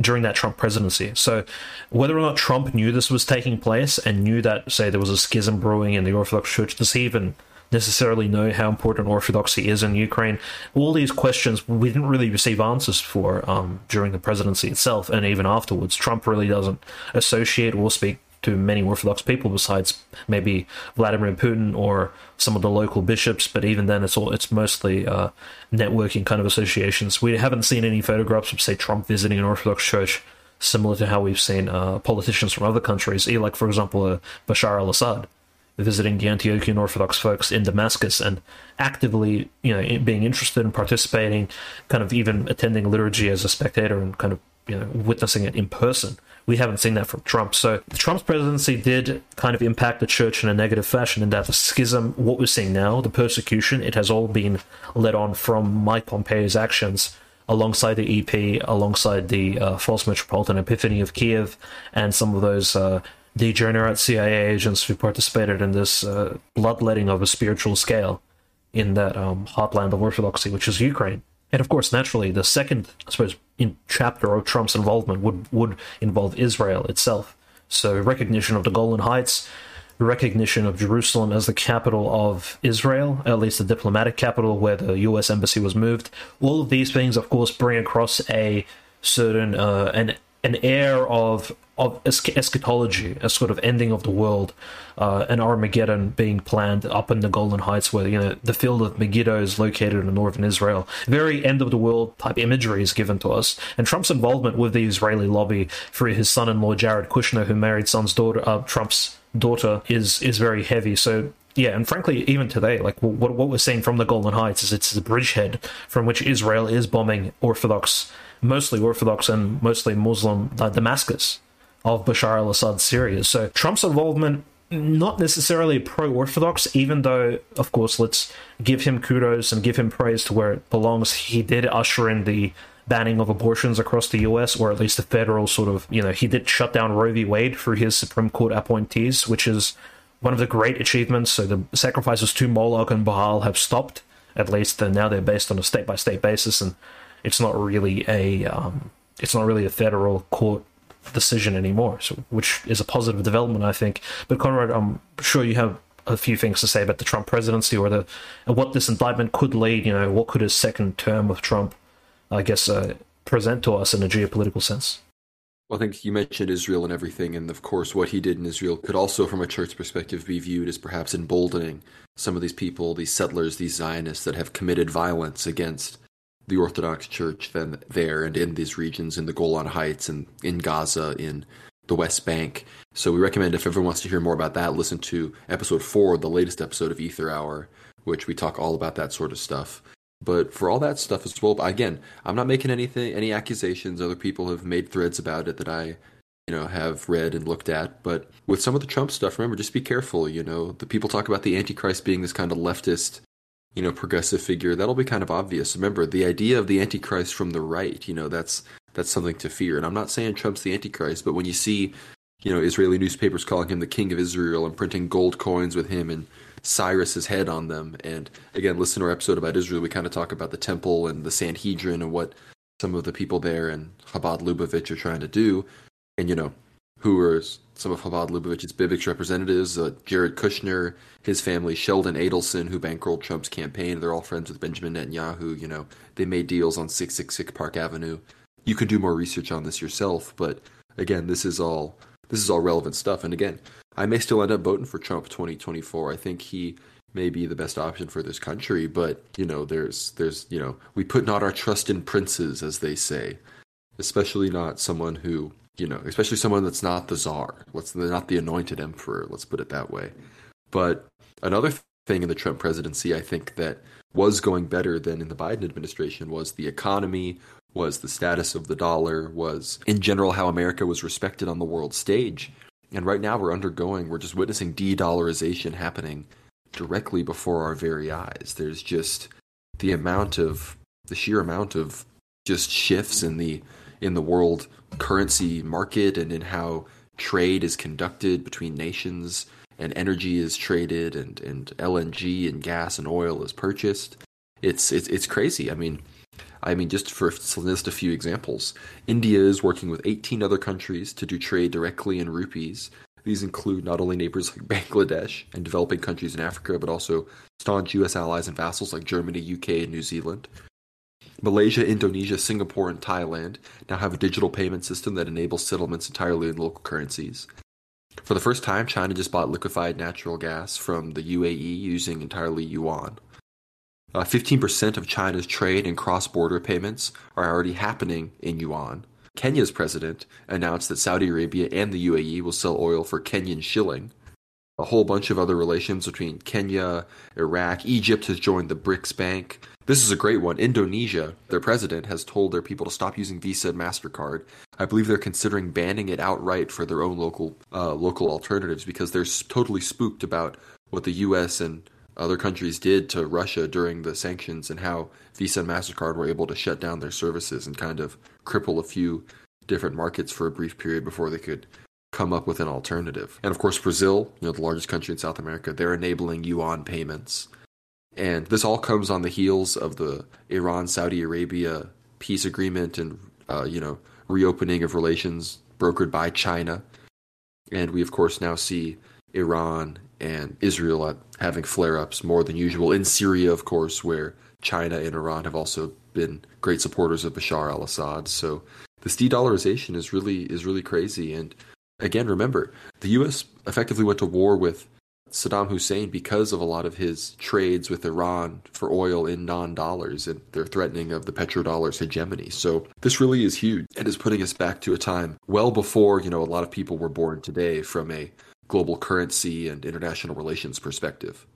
during that Trump presidency. So, whether or not Trump knew this was taking place and knew that, say, there was a schism brewing in the Orthodox Church, does he even necessarily know how important Orthodoxy is in Ukraine? All these questions we didn't really receive answers for um, during the presidency itself, and even afterwards. Trump really doesn't associate or speak to many Orthodox people besides maybe Vladimir Putin or some of the local bishops. But even then, it's all it's mostly uh, networking kind of associations. We haven't seen any photographs of say Trump visiting an Orthodox church, similar to how we've seen uh, politicians from other countries, like for example uh, Bashar al-Assad visiting the Antiochian Orthodox folks in Damascus and actively, you know, being interested in participating, kind of even attending liturgy as a spectator and kind of you know witnessing it in person. We haven't seen that from Trump. So Trump's presidency did kind of impact the church in a negative fashion in that the schism, what we're seeing now, the persecution, it has all been led on from Mike Pompeo's actions alongside the EP, alongside the uh, false metropolitan Epifaniy of Kiev, and some of those uh, degenerate CIA agents who participated in this uh, bloodletting of a spiritual scale in that um, heartland of orthodoxy, which is Ukraine. And of course, naturally, the second, I suppose, in chapter of Trump's involvement would would involve Israel itself. So recognition of the Golan Heights, recognition of Jerusalem as the capital of Israel, at least the diplomatic capital where the U.S. embassy was moved. All of these things, of course, bring across a certain uh, an an air of of eschatology, a sort of ending of the world, uh, an Armageddon being planned up in the Golan Heights, where you know the field of Megiddo is located in northern Israel. Very end of the world type imagery is given to us, and Trump's involvement with the Israeli lobby through his son-in-law Jared Kushner, who married son's daughter, uh, Trump's daughter, is is very heavy. So yeah, and frankly, even today, like what what we're seeing from the Golan Heights is it's the bridgehead from which Israel is bombing Orthodox mostly Orthodox and mostly Muslim uh, Damascus of Bashar al Assad's Syria. So Trump's involvement, not necessarily pro Orthodox, even though, of course, let's give him kudos and give him praise to where it belongs. He did usher in the banning of abortions across the US, or at least the federal sort of, you know, he did shut down Roe v. Wade through his Supreme Court appointees, which is one of the great achievements. So the sacrifices to Moloch and Baal have stopped, at least, and now they're based on a state by state basis. And it's not really a um, it's not really a federal court decision anymore, so, which is a positive development, I think. But Conrad, I'm sure you have a few things to say about the Trump presidency or the what this indictment could lead. You know, what could a second term of Trump, I guess, uh, present to us in a geopolitical sense. Well, I think you mentioned Israel and everything, and of course, what he did in Israel could also, from a church perspective, be viewed as perhaps emboldening some of these people, these settlers, these Zionists that have committed violence against the Orthodox Church then there and in these regions in the Golan Heights and in Gaza in the West Bank. So we recommend if everyone wants to hear more about that, listen to episode four, the latest episode of Aether Hour, which we talk all about that sort of stuff. But for all that stuff as well, again, I'm not making anything, any accusations. Other people have made threads about it that I, you know, have read and looked at. But with some of the Trump stuff, remember, just be careful. You know, the people talk about the Antichrist being this kind of leftist you know, progressive figure, that'll be kind of obvious. Remember, the idea of the Antichrist from the right, you know, that's that's something to fear. And I'm not saying Trump's the Antichrist, but when you see, you know, Israeli newspapers calling him the King of Israel and printing gold coins with him and Cyrus's head on them, and again, listen to our episode about Israel, we kind of talk about the temple and the Sanhedrin and what some of the people there and Chabad Lubavitch are trying to do. And you know, who are some of Chabad Lubavitch's Bibic representatives, uh, Jared Kushner, his family, Sheldon Adelson, who bankrolled Trump's campaign. They're all friends with Benjamin Netanyahu. You know, they made deals on 666 Park Avenue. You can do more research on this yourself, but again, this is all this is all relevant stuff. And again, I may still end up voting for Trump 2024. I think he may be the best option for this country, but you know, there's there's you know, we put not our trust in princes, as they say, especially not someone who you know, especially someone that's not the czar. Let's not the anointed emperor. Let's put it that way. But another thing in the Trump presidency, I think that was going better than in the Biden administration was the economy, was the status of the dollar, was in general how America was respected on the world stage. And right now we're undergoing, we're just witnessing de-dollarization happening directly before our very eyes. There's just the amount of the sheer amount of just shifts in the in the world currency market and in how trade is conducted between nations and energy is traded and, and LNG and gas and oil is purchased. It's it's it's crazy. I mean, I mean, just for list a few examples, India is working with 18 other countries to do trade directly in rupees. These include not only neighbors like Bangladesh and developing countries in Africa, but also staunch U.S. allies and vassals like Germany, UK, and New Zealand. Malaysia, Indonesia, Singapore, and Thailand now have a digital payment system that enables settlements entirely in local currencies. For the first time, China just bought liquefied natural gas from the UAE using entirely yuan. Uh, 15% of China's trade and cross border payments are already happening in yuan. Kenya's president announced that Saudi Arabia and the UAE will sell oil for Kenyan shilling. A whole bunch of other relations between Kenya, Iraq, Egypt has joined the BRICS Bank. This is a great one. Indonesia, their president, has told their people to stop using Visa and Mastercard. I believe they're considering banning it outright for their own local uh, local alternatives because they're totally spooked about what the U.S. and other countries did to Russia during the sanctions and how Visa and MasterCard were able to shut down their services and kind of cripple a few different markets for a brief period before they could come up with an alternative. And of course, Brazil, you know, the largest country in South America, they're enabling yuan payments. And this all comes on the heels of the Iran Saudi Arabia peace agreement and, uh, you know, reopening of relations brokered by China. And we, of course, now see Iran and Israel having flare ups more than usual. In Syria, of course, where China and Iran have also been great supporters of Bashar al Assad. So this de dollarization is really is really crazy. And again, remember, the US effectively went to war with Saddam Hussein because of a lot of his trades with Iran for oil in non dollars and their threatening of the petrodollar's hegemony. So this really is huge and is putting us back to a time well before, you know, a lot of people were born today from a global currency and international relations perspective.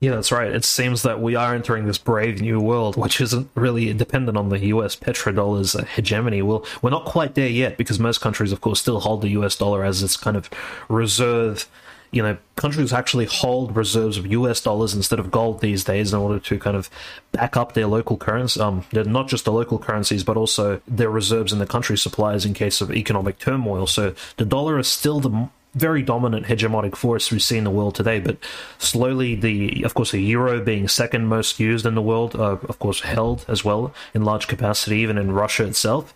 Yeah, that's right. It seems that we are entering this brave new world, which isn't really dependent on the US petrodollar's hegemony. Well, we're not quite there yet because most countries, of course, still hold the US dollar as its kind of reserve. You know, countries actually hold reserves of US dollars instead of gold these days in order to kind of back up their local currency, um, not just the local currencies, but also their reserves in the country supplies in case of economic turmoil. So the dollar is still the very dominant hegemonic force we see in the world today. But slowly, the of course the euro being second most used in the world, uh, of course held as well in large capacity, even in Russia itself.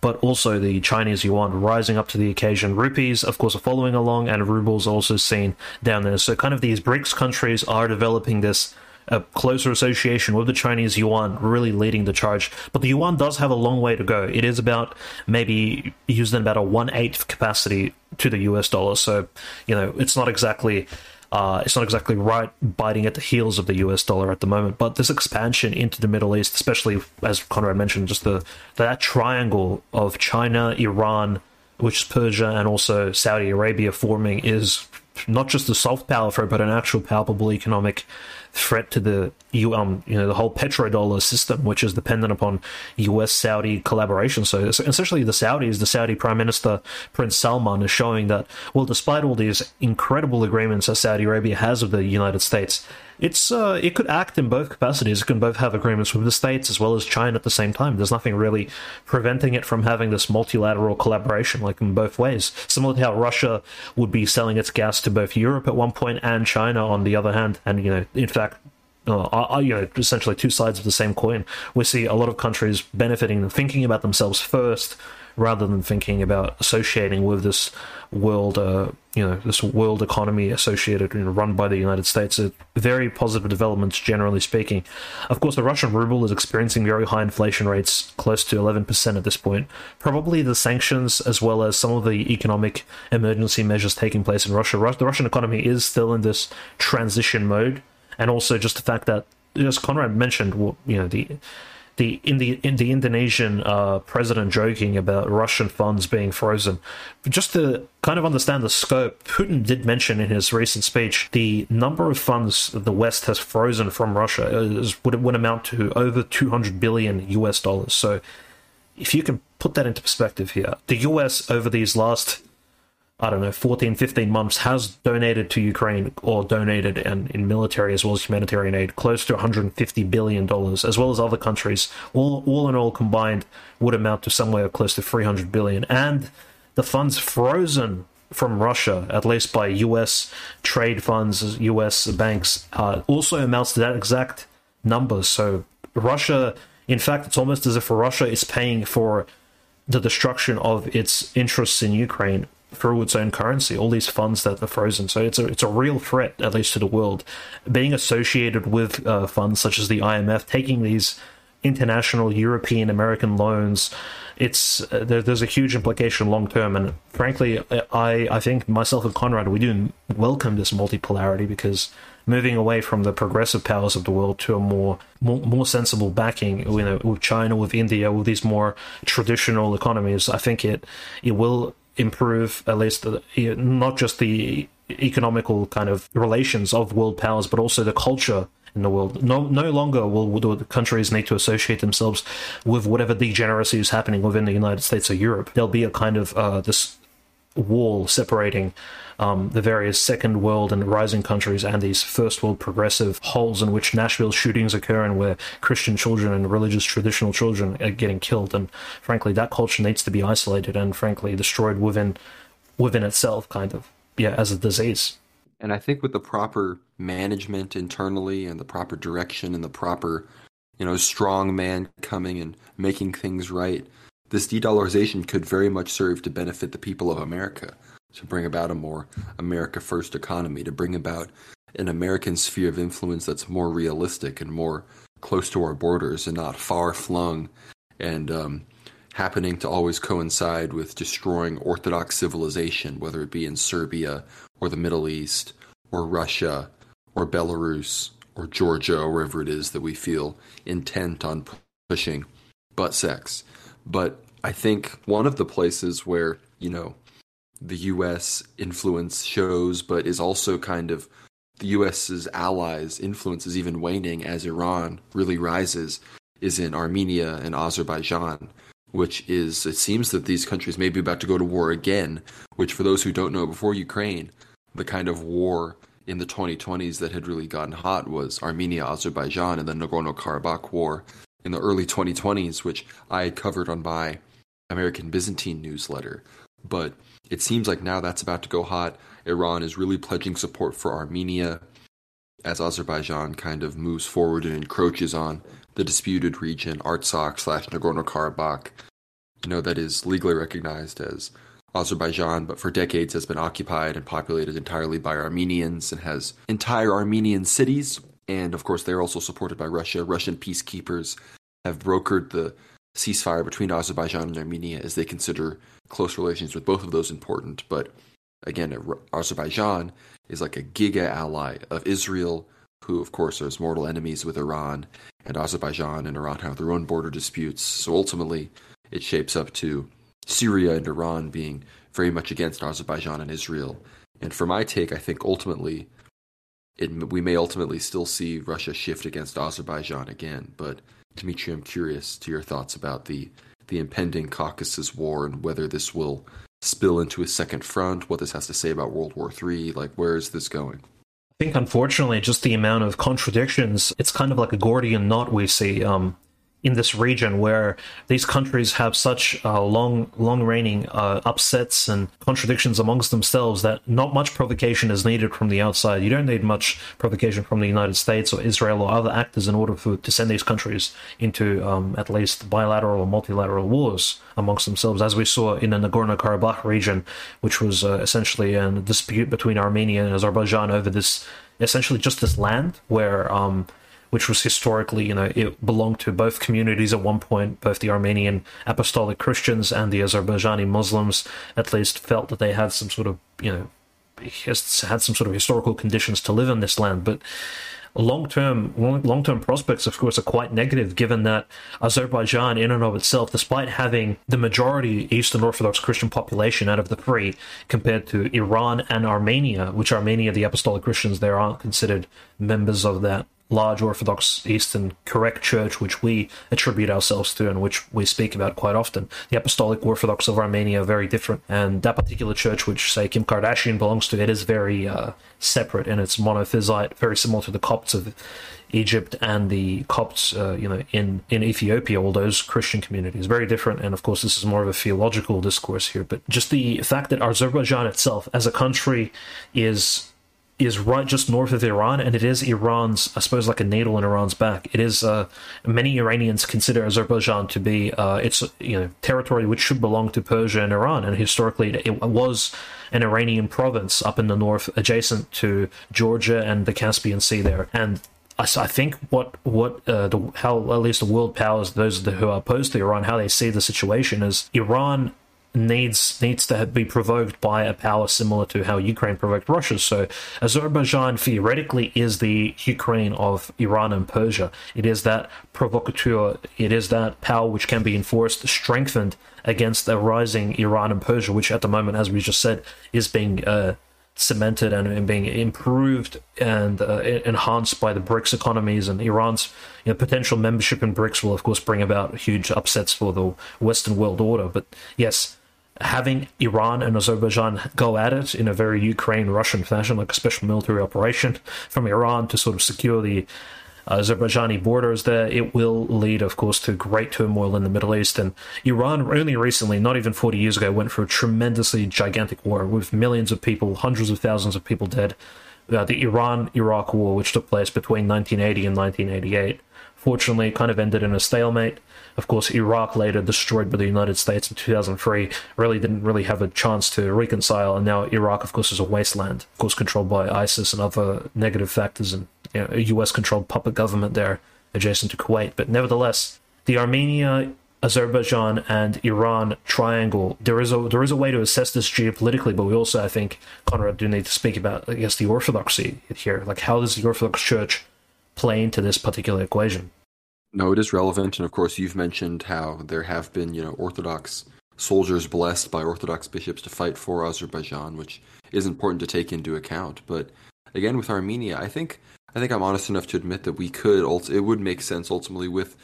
But also the Chinese yuan rising up to the occasion. Rupees, of course, are following along, and rubles also seen down there. So kind of these BRICS countries are developing this a closer association with the Chinese yuan really leading the charge. But the yuan does have a long way to go. It is about maybe used in about a one eighth capacity to the US dollar. So, you know, it's not exactly. Uh, it's not exactly right biting at the heels of the US dollar at the moment, but this expansion into the Middle East, especially as Conrad mentioned, just the that triangle of China, Iran, which is Persia, and also Saudi Arabia forming is not just a soft power threat, but an actual palpable economic threat to the um, you know the whole petrodollar system, which is dependent upon U.S. Saudi collaboration. So essentially, the Saudis, the Saudi Prime Minister Prince Salman, is showing that well, despite all these incredible agreements that Saudi Arabia has with the United States, it's uh, it could act in both capacities. It can both have agreements with the states as well as China at the same time. There's nothing really preventing it from having this multilateral collaboration, like in both ways. Similar to how Russia would be selling its gas to both Europe at one point and China on the other hand, and you know, in fact, uh, are, you know, essentially two sides of the same coin. We see a lot of countries benefiting and thinking about themselves first rather than thinking about associating with this world, uh, you know, this world economy associated, you know, run by the United States. A very positive developments, generally speaking. Of course, the Russian ruble is experiencing very high inflation rates, close to 11% at this point. Probably the sanctions, as well as some of the economic emergency measures taking place in Russia. The Russian economy is still in this transition mode, and also just the fact that, as Conrad mentioned, you know, the the in the in the Indonesian uh, president joking about Russian funds being frozen. But just to kind of understand the scope, Putin did mention in his recent speech the number of funds the West has frozen from Russia is, would would amount to over 200 billion US dollars. So, if you can put that into perspective here, the US over these last I don't know, 14, 15 months has donated to Ukraine or donated in, in military as well as humanitarian aid close to $150 billion, as well as other countries. All, all in all combined would amount to somewhere close to 300 billion. And the funds frozen from Russia, at least by U.S. trade funds, U.S. banks, uh, also amounts to that exact number. So Russia, in fact, it's almost as if Russia is paying for the destruction of its interests in Ukraine through its own currency, all these funds that are frozen. So it's a it's a real threat, at least to the world, being associated with uh, funds such as the IMF, taking these international European American loans. It's uh, there, there's a huge implication long term, and frankly, I I think myself and Conrad we do welcome this multipolarity because moving away from the progressive powers of the world to a more more, more sensible backing, you know, with China, with India, with these more traditional economies, I think it it will improve at least the, not just the economical kind of relations of world powers, but also the culture in the world. No, no longer will, the countries need to associate themselves with whatever degeneracy is happening within the United States or Europe. There'll be a kind of uh, this wall separating um, the various second world and rising countries and these first world progressive holes in which Nashville shootings occur and where Christian children and religious traditional children are getting killed. And frankly, that culture needs to be isolated and frankly destroyed within within itself, kind of yeah, as a disease. And I think with the proper management internally and the proper direction and the proper, you know, strong man coming and making things right, this de-dollarization could very much serve to benefit the people of America to bring about a more America first economy, to bring about an American sphere of influence that's more realistic and more close to our borders and not far flung and um, happening to always coincide with destroying Orthodox civilization, whether it be in Serbia or the Middle East or Russia or Belarus or Georgia or wherever it is that we feel intent on pushing butt sex. But I think one of the places where, you know, the U.S. influence shows, but is also kind of the U.S.'s allies' influence is even waning as Iran really rises, is in Armenia and Azerbaijan, which is, it seems that these countries may be about to go to war again, which, for those who don't know, before Ukraine, the kind of war in the 2020s that had really gotten hot was Armenia, Azerbaijan, and the Nagorno Karabakh war in the early 2020s, which I covered on my American Byzantine newsletter. But it seems like now that's about to go hot. Iran is really pledging support for Armenia as Azerbaijan kind of moves forward and encroaches on the disputed region, Artsakh slash Nagorno Karabakh, you know, that is legally recognized as Azerbaijan, but for decades has been occupied and populated entirely by Armenians and has entire Armenian cities. And of course, they're also supported by Russia. Russian peacekeepers have brokered the ceasefire between Azerbaijan and Armenia as they consider close relations with both of those important. But again, Azerbaijan is like a giga ally of Israel, who, of course, are mortal enemies with Iran. And Azerbaijan and Iran have their own border disputes. So ultimately, it shapes up to Syria and Iran being very much against Azerbaijan and Israel. And for my take, I think ultimately, it, we may ultimately still see Russia shift against Azerbaijan again. But Dimitri, I'm curious to your thoughts about the the impending Caucasus War and whether this will spill into a second front, what this has to say about World War III, like where is this going? I think unfortunately just the amount of contradictions, it's kind of like a Gordian knot we see. Um, in this region where these countries have such uh, long, long reigning uh, upsets and contradictions amongst themselves that not much provocation is needed from the outside. You don't need much provocation from the United States or Israel or other actors in order for, to send these countries into um, at least bilateral or multilateral wars amongst themselves, as we saw in the Nagorno Karabakh region, which was uh, essentially a dispute between Armenia and Azerbaijan over this essentially just this land where um, which was historically, you know, it belonged to both communities at one point. Both the Armenian Apostolic Christians and the Azerbaijani Muslims, at least, felt that they had some sort of, you know, had some sort of historical conditions to live in this land. But long term long term prospects, of course, are quite negative, given that Azerbaijan, in and of itself, despite having the majority Eastern Orthodox Christian population out of the three, compared to Iran and Armenia, which Armenia, the Apostolic Christians there aren't considered members of that large Orthodox Eastern correct church, which we attribute ourselves to and which we speak about quite often. The Apostolic Orthodox of Armenia are very different, and that particular church, which say Kim Kardashian belongs to, it is very uh, separate and it's monophysite, very similar to the Copts of Egypt and the Copts, uh, you know, in, in Ethiopia, all those Christian communities. Very different, and of course, this is more of a theological discourse here. But just the fact that Azerbaijan itself, as a country, is is right just north of Iran, and it is Iran's, I suppose, like a needle in Iran's back. It is. Uh, many Iranians consider Azerbaijan to be uh, its you know territory which should belong to Persia and Iran, and historically it was an Iranian province up in the north, adjacent to Georgia and the Caspian Sea there, and I, think what what uh, the, how at least the world powers, those who are opposed to Iran, how they see the situation is Iran needs needs to be provoked by a power similar to how Ukraine provoked Russia. So Azerbaijan theoretically is the Ukraine of Iran and Persia. It is that provocateur. It is that power which can be enforced, strengthened against the rising Iran and Persia, which at the moment, as we just said, is being uh, cemented and, and being improved and uh, enhanced by the BRICS economies and Iran's you know, potential membership in BRICS will of course bring about huge upsets for the Western world order. But yes, having Iran and Azerbaijan go at it in a very Ukraine Russian fashion, like a special military operation from Iran to sort of secure the Azerbaijani borders there, it will lead, of course, to great turmoil in the Middle East. And Iran, only recently, not even 40 years ago, went through a tremendously gigantic war with millions of people, hundreds of thousands of people dead. Uh, the Iran Iraq War, which took place between 1980 and 1988. Fortunately, it kind of ended in a stalemate. Of course, Iraq later destroyed by the United States in 2003 really didn't really have a chance to reconcile, and now Iraq, of course, is a wasteland, of course, controlled by ISIS and other negative factors and you know, a US controlled puppet government there adjacent to Kuwait. But nevertheless, the Armenia, Azerbaijan, and Iran triangle, there is a there is a way to assess this geopolitically, but we also, I think, Conrad, do need to speak about, I guess, the orthodoxy here. Like, how does the Orthodox Church play into this particular equation? No, it is relevant, and of course, you've mentioned how there have been, you know, Orthodox soldiers blessed by Orthodox bishops to fight for Azerbaijan, which is important to take into account. But again, with Armenia, I think I think I'm honest enough to admit that we could. It would make sense ultimately with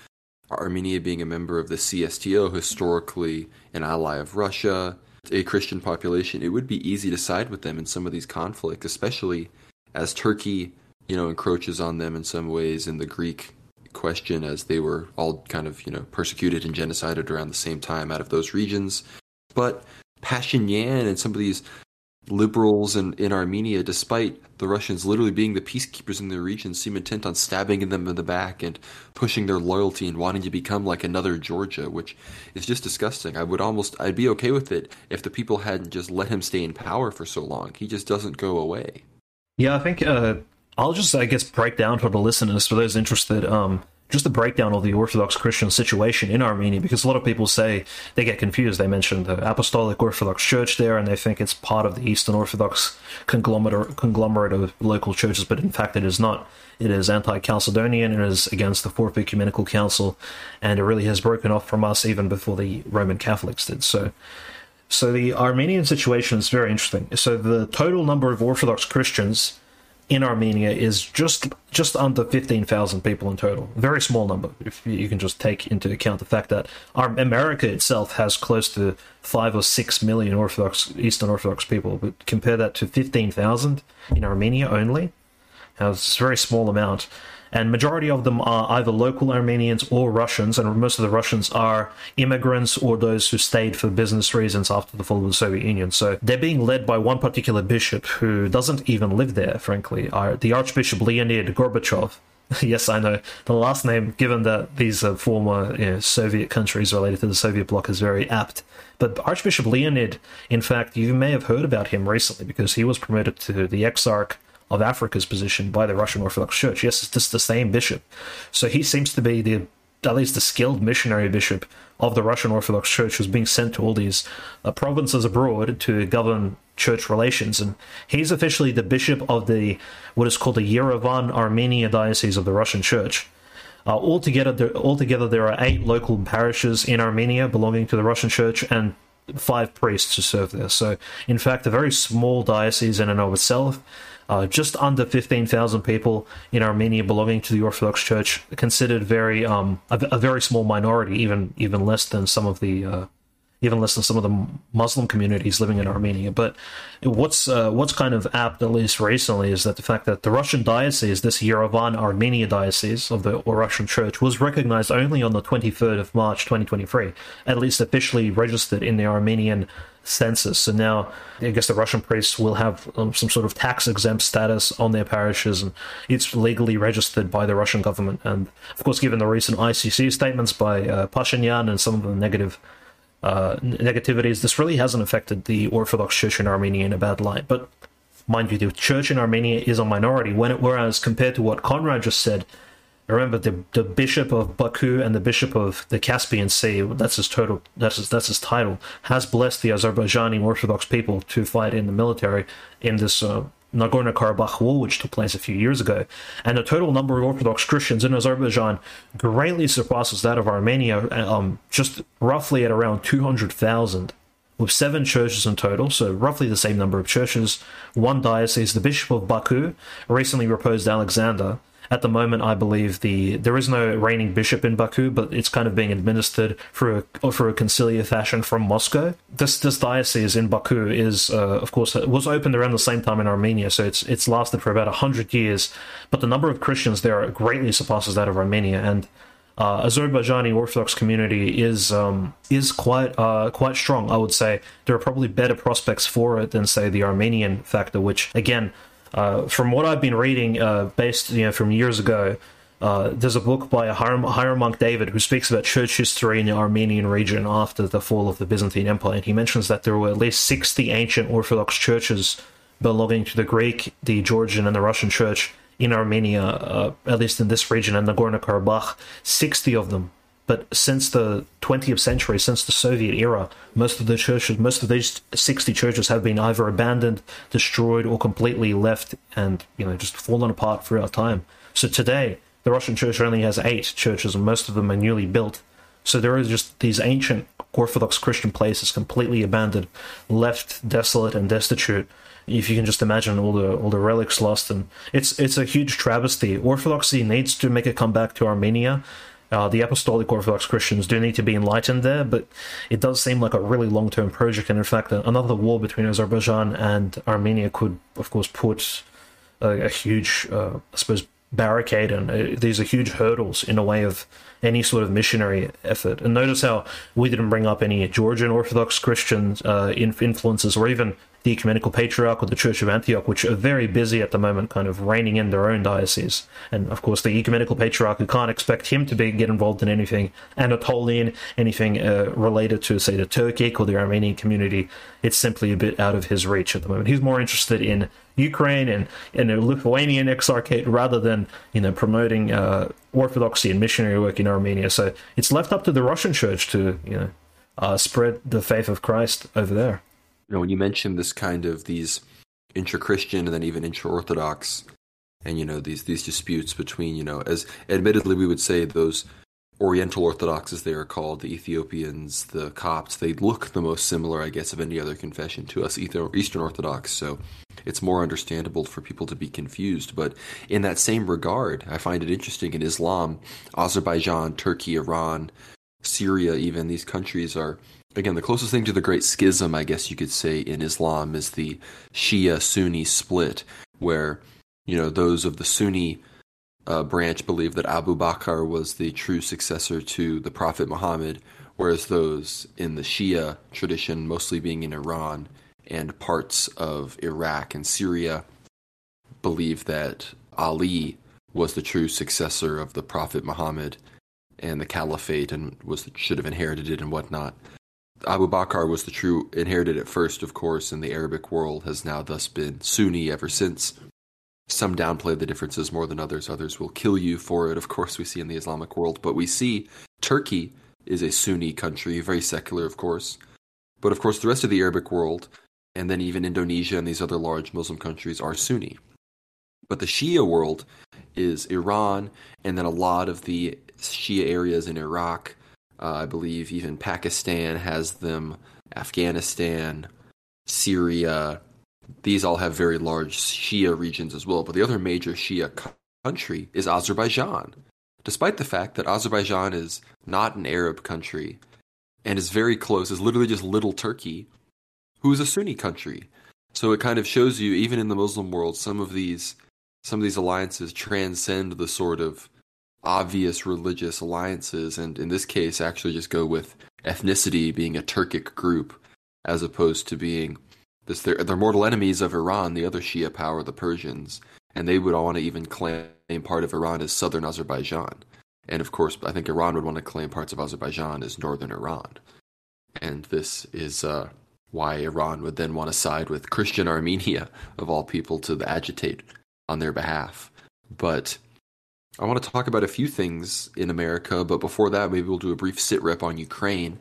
Armenia being a member of the CSTO, historically an ally of Russia, a Christian population. It would be easy to side with them in some of these conflicts, especially as Turkey, you know, encroaches on them in some ways in the Greek question, as they were all kind of, you know, persecuted and genocided around the same time out of those regions. But Pashinyan and some of these liberals in, in Armenia, despite the Russians literally being the peacekeepers in the region, seem intent on stabbing them in the back and pushing their loyalty and wanting to become like another Georgia, which is just disgusting. I would almost, I'd be okay with it if the people hadn't just let him stay in power for so long. He just doesn't go away. Yeah, I think uh, I'll just, I guess, break down for the listeners, for those interested. Um, just the breakdown of the Orthodox Christian situation in Armenia, because a lot of people say they get confused. They mention the Apostolic Orthodox Church there, and they think it's part of the Eastern Orthodox conglomerate, conglomerate of local churches, but in fact it is not. It is anti-Chalcedonian, it is against the Fourth Ecumenical Council, and it really has broken off from us even before the Roman Catholics did. So, so the Armenian situation is very interesting. So the total number of Orthodox Christians in Armenia is just just under 15,000 people in total. Very small number if you can just take into account the fact that our America itself has close to 5 or 6 million Orthodox Eastern Orthodox people, but compare that to 15,000 in Armenia only. Now, it's a very small amount and majority of them are either local Armenians or Russians, and most of the Russians are immigrants or those who stayed for business reasons after the fall of the Soviet Union. So they're being led by one particular bishop who doesn't even live there, frankly, the Archbishop Leonid Gorbachev. yes, I know the last name, given that these are former you know, Soviet countries related to the Soviet bloc, is very apt. But Archbishop Leonid, in fact, you may have heard about him recently because he was promoted to the Exarch of Africa's position by the Russian Orthodox Church. Yes, it's just the same bishop. So he seems to be the at least the skilled missionary bishop of the Russian Orthodox Church who's being sent to all these uh, provinces abroad to govern church relations. And he's officially the bishop of the what is called the Yerevan Armenia Diocese of the Russian Church. Uh, altogether, there, altogether, there are eight local parishes in Armenia belonging to the Russian Church and five priests who serve there. So, in fact, a very small diocese in and of itself. Uh, just under 15,000 people in Armenia belonging to the Orthodox Church, considered very um, a, a, very small minority, even even less than some of the uh, even less than some of the Muslim communities living in Armenia. But what's uh, what's kind of apt, at least recently, is that the fact that the Russian diocese, this Yerevan Armenia diocese of the Russian Church, was recognized only on the 23rd of March 2023, at least officially registered in the Armenian census. So now, I guess the Russian priests will have um, some sort of tax exempt status on their parishes, and it's legally registered by the Russian government. And of course, given the recent ICC statements by uh, Pashinyan and some of the negative uh, negativities, this really hasn't affected the Orthodox Church in Armenia in a bad light. But mind you, the church in Armenia is a minority, when it, whereas compared to what Conrad just said, remember the the bishop of Baku and the bishop of the Caspian Sea, that's his total that's his, that's his title, has blessed the Azerbaijani Orthodox people to fight in the military in this uh, Nagorno Karabakh war, which took place a few years ago, and the total number of Orthodox Christians in Azerbaijan greatly surpasses that of Armenia, um, just roughly at around 200,000, with seven churches in total, so roughly the same number of churches, one diocese. The Bishop of Baku recently proposed Alexander, at the moment, I believe the there is no reigning bishop in Baku, but it's kind of being administered through a, through a conciliar fashion from Moscow. This this diocese in Baku is, uh, of course, was opened around the same time in Armenia, so it's it's lasted for about hundred years. But the number of Christians there greatly surpasses that of Armenia, and uh, Azerbaijani Orthodox community is um, is quite uh, quite strong. I would say there are probably better prospects for it than say the Armenian factor, which again uh, from what I've been reading, uh, based you know from years ago, uh, there's a book by a hieromonk David who speaks about church history in the Armenian region after the fall of the Byzantine Empire, and he mentions that there were at least 60 ancient Orthodox churches belonging to the Greek, the Georgian, and the Russian Church in Armenia, uh, at least in this region, and Nagorno Karabakh. 60 of them but since the 20th century, since the Soviet era, most of the churches, most of these 60 churches have been either abandoned, destroyed, or completely left and, you know, just fallen apart throughout time. So today, the Russian church only has eight churches, and most of them are newly built. So there are just these ancient Orthodox Christian places completely abandoned, left desolate and destitute. If you can just imagine all the all the relics lost, and it's it's a huge travesty. Orthodoxy needs to make a comeback to Armenia, uh, the Apostolic Orthodox Christians do need to be enlightened there, but it does seem like a really long term project. And in fact, another war between Azerbaijan and Armenia could, of course, put a, a huge, uh, I suppose, barricade and uh, these are huge hurdles in a way of any sort of missionary effort. And notice how we didn't bring up any Georgian Orthodox Christian uh, influences or even the Ecumenical Patriarch or the Church of Antioch, which are very busy at the moment, kind of reining in their own diocese. And of course, the Ecumenical Patriarch, you can't expect him to be get involved in anything Anatolian, anything uh, related to, say, the Turkic or the Armenian community. It's simply a bit out of his reach at the moment. He's more interested in Ukraine and in the Lithuanian Exarchate rather than you know promoting uh, orthodoxy and missionary work in Armenia. So it's left up to the Russian Church to you know uh, spread the faith of Christ over there you know, when you mention this kind of these intra-Christian and then even intra-Orthodox, and you know these these disputes between you know, as admittedly we would say those Oriental Orthodox, as they are called, the Ethiopians, the Copts, they look the most similar, I guess, of any other confession to us Eastern Orthodox. So it's more understandable for people to be confused. But in that same regard, I find it interesting in Islam, Azerbaijan, Turkey, Iran, Syria, even these countries are again, the closest thing to the Great Schism, I guess you could say, in Islam is the Shia Sunni split, where, you know, those of the Sunni uh, branch believe that Abu Bakr was the true successor to the Prophet Muhammad, whereas those in the Shia tradition, mostly being in Iran and parts of Iraq and Syria, believe that Ali was the true successor of the Prophet Muhammad and the caliphate and was should have inherited it and whatnot. Abu Bakr was the true inherited at first, of course, in the Arabic world, has now thus been Sunni ever since. Some downplay the differences more than others. Others will kill you for it, of course, we see in the Islamic world. But we see Turkey is a Sunni country, very secular, of course. But of course, the rest of the Arabic world, and then even Indonesia and these other large Muslim countries, are Sunni. But the Shia world is Iran, and then a lot of the Shia areas in Iraq, uh, I believe even Pakistan has them, Afghanistan, Syria, these all have very large Shia regions as well. But the other major Shia country is Azerbaijan. Despite the fact that Azerbaijan is not an Arab country and is very close, is literally just little Turkey, who is a Sunni country. So it kind of shows you, even in the Muslim world, some of these some of these alliances transcend the sort of obvious religious alliances, and in this case, actually just go with ethnicity being a Turkic group as opposed to being this. They're, they're mortal enemies of Iran, the other Shia power, the Persians, and they would all want to even claim part of Iran as southern Azerbaijan. And of course, I think Iran would want to claim parts of Azerbaijan as northern Iran. And this is uh, why Iran would then want to side with Christian Armenia, of all people, to agitate on their behalf. But I want to talk about a few things in America, but before that, maybe we'll do a brief sit rep on Ukraine.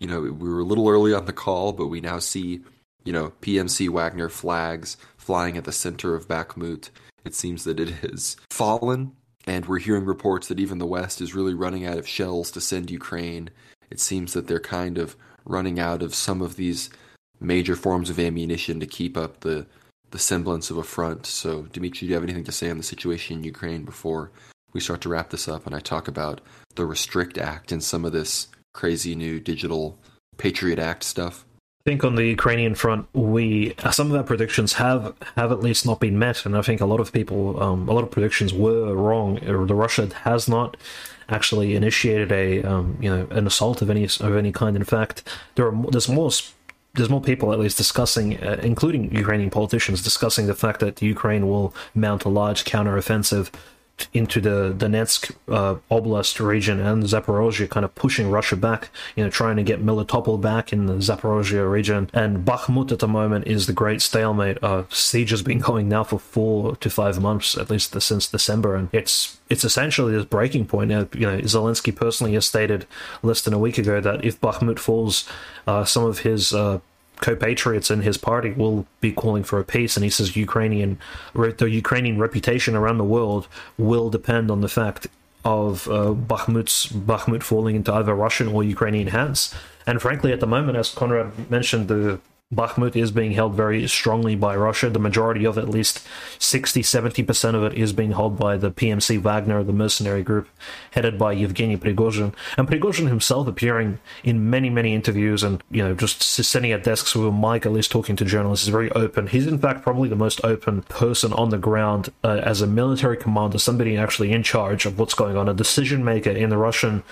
You know, we were a little early on the call, but we now see, you know, PMC Wagner flags flying at the center of Bakhmut. It seems that it has fallen, and we're hearing reports that even the West is really running out of shells to send Ukraine. It seems that they're kind of running out of some of these major forms of ammunition to keep up the the semblance of a front. So, Dimitri, do you have anything to say on the situation in Ukraine before we start to wrap this up and I talk about the Restrict Act and some of this crazy new digital Patriot Act stuff? I think on the Ukrainian front, we some of our predictions have have at least not been met, and I think a lot of people, um, a lot of predictions were wrong. The Russia has not actually initiated a um, you know an assault of any of any kind. In fact, there are there's more there's more people at least discussing, uh, including Ukrainian politicians, discussing the fact that Ukraine will mount a large counteroffensive into the Donetsk uh, Oblast region and Zaporozhye, kind of pushing Russia back, you know, trying to get Melitopol back in the Zaporozhye region. And Bakhmut at the moment is the great stalemate. Uh, siege has been going now for four to five months, at least since December, and it's it's essentially this breaking point. Now, you know, Zelensky personally has stated less than a week ago that if Bakhmut falls, uh, some of his uh, co-patriots in his party will be calling for a peace, and he says Ukrainian the Ukrainian reputation around the world will depend on the fact of uh, Bakhmut's Bakhmut falling into either Russian or Ukrainian hands. And frankly, at the moment, as Conrad mentioned, the Bakhmut is being held very strongly by Russia. The majority of at least 60 70% of it, is being held by the PMC Wagner, the mercenary group headed by Yevgeny Prigozhin. And Prigozhin himself appearing in many, many interviews and, you know, just sitting at desks with a mic, at least talking to journalists, is very open. He's, in fact, probably the most open person on the ground uh, as a military commander, somebody actually in charge of what's going on, a decision maker in the Russian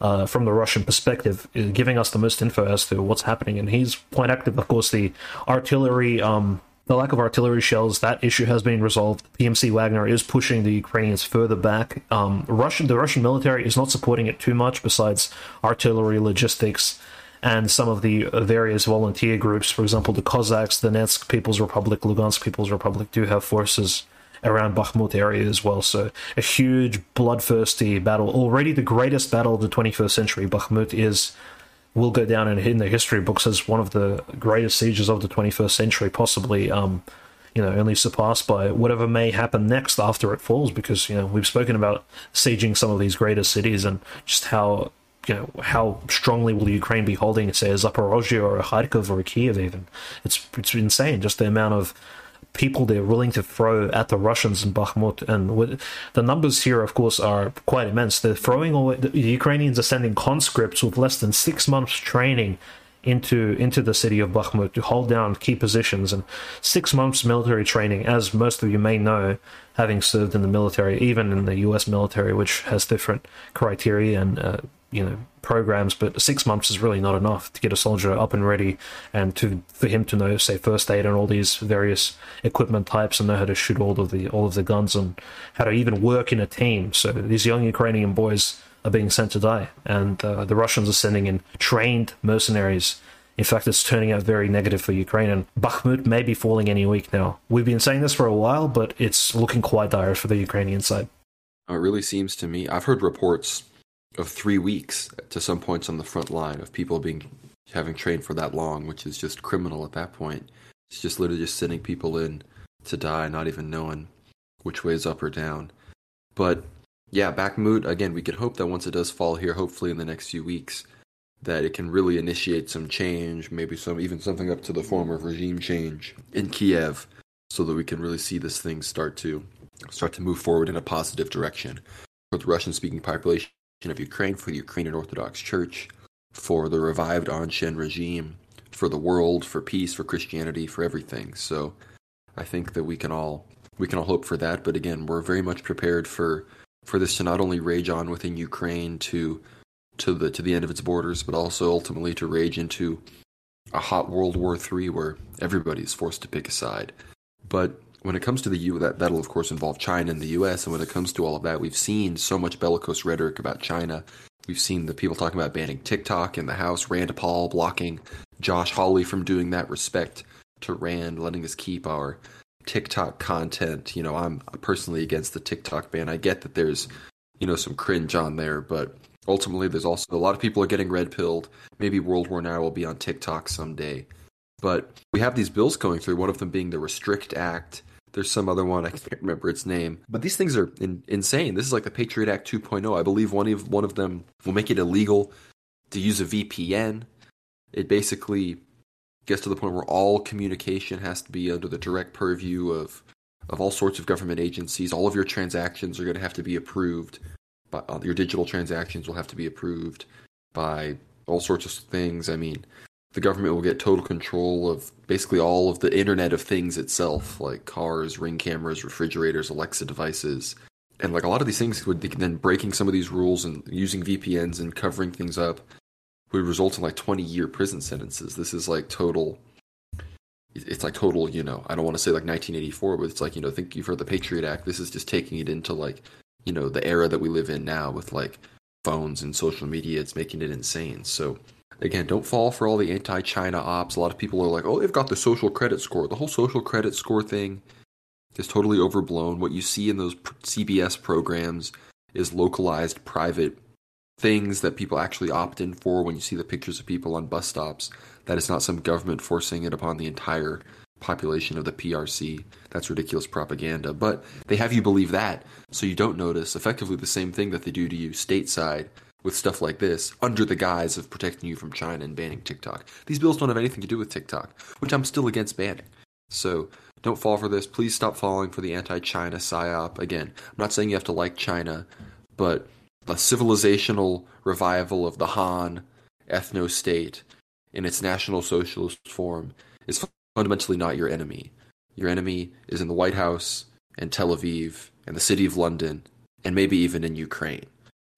uh, from the Russian perspective, uh, giving us the most info as to what's happening. And he's quite active. Of course, the artillery, um, the lack of artillery shells, that issue has been resolved. PMC Wagner is pushing the Ukrainians further back. Um, Russian, the Russian military is not supporting it too much, besides artillery, logistics, and some of the various volunteer groups. For example, the Cossacks, the Donetsk People's Republic, Lugansk People's Republic do have forces around Bakhmut area as well. So a huge bloodthirsty battle. Already the greatest battle of the 21st century. Bakhmut is will go down in, in the history books as one of the greatest sieges of the 21st century, possibly. Um, you know, only surpassed by whatever may happen next after it falls, because you know we've spoken about sieging some of these greater cities and just how you know how strongly will Ukraine be holding, say, a Zaporozhye or a Kharkov or a Kiev. Even it's it's insane just the amount of people they're willing to throw at the Russians in Bakhmut. And the numbers here, of course, are quite immense. They're throwing away, the Ukrainians are sending conscripts with less than six months training into into the city of Bakhmut to hold down key positions and six months military training, as most of you may know, having served in the military, even in the U.S. military, which has different criteria and uh, you know programs, but six months is really not enough to get a soldier up and ready, and to for him to know, say, first aid and all these various equipment types, and know how to shoot all of the all of the guns and how to even work in a team. So these young Ukrainian boys are being sent to die, and uh, the Russians are sending in trained mercenaries. In fact, it's turning out very negative for Ukraine, and Bakhmut may be falling any week now. We've been saying this for a while, but it's looking quite dire for the Ukrainian side. It really seems to me. I've heard reports of three weeks to some points on the front line of people being having trained for that long, which is just criminal at that point. It's just literally just sending people in to die, not even knowing which way is up or down. But yeah, Bakhmut again. We could hope that once it does fall here, hopefully in the next few weeks, that it can really initiate some change, maybe some even something up to the form of regime change in Kiev, so that we can really see this thing start to start to move forward in a positive direction for the Russian-speaking population of Ukraine, for the Ukrainian Orthodox Church, for the revived Anshin regime, for the world, for peace, for Christianity, for everything. So I think that we can all we can all hope for that. But again, we're very much prepared for for this to not only rage on within Ukraine to to the to the end of its borders, but also ultimately to rage into a hot World War III where everybody's forced to pick a side. But when it comes to the U, that that'll of course involve China and the U.S. And when it comes to all of that, we've seen so much bellicose rhetoric about China. We've seen the people talking about banning TikTok in the House, Rand Paul blocking Josh Hawley from doing that. Respect to Rand, letting us keep our TikTok content. You know, I'm personally against the TikTok ban. I get that there's, you know, some cringe on there, but ultimately there's also a lot of people are getting red pilled. Maybe World War Now will be on TikTok someday. But we have these bills going through, one of them being the Restrict Act. There's some other one, I can't remember its name. But these things are in, insane. This is like the Patriot Act 2.0. I believe one of one of them will make it illegal to use a VPN. It basically gets to the point where all communication has to be under the direct purview of of all sorts of government agencies. All of your transactions are going to have to be approved. By, uh, your digital transactions will have to be approved by all sorts of things. I mean, the government will get total control of basically all of the Internet of Things itself, like cars, ring cameras, refrigerators, Alexa devices. And like a lot of these things would then breaking some of these rules and using VPNs and covering things up would result in like 20 year prison sentences. This is like total. It's like total, you know, I don't want to say like 1984, but it's like, you know, think you've heard the Patriot Act. This is just taking it into like, you know, the era that we live in now with like phones and social media. It's making it insane. So, again, don't fall for all the anti China ops. A lot of people are like, oh, they've got the social credit score. The whole social credit score thing is totally overblown. What you see in those CBS programs is localized private things that people actually opt in for when you see the pictures of people on bus stops. That is not some government forcing it upon the entire population of the PRC. That's ridiculous propaganda. But they have you believe that, so you don't notice effectively the same thing that they do to you stateside with stuff like this under the guise of protecting you from China and banning TikTok. These bills don't have anything to do with TikTok, which I'm still against banning. So don't fall for this. Please stop falling for the anti China psyop. Again, I'm not saying you have to like China, but the civilizational revival of the Han ethno state in its national socialist form is fundamentally not your enemy. Your enemy is in the White House and Tel Aviv and the city of London and maybe even in Ukraine.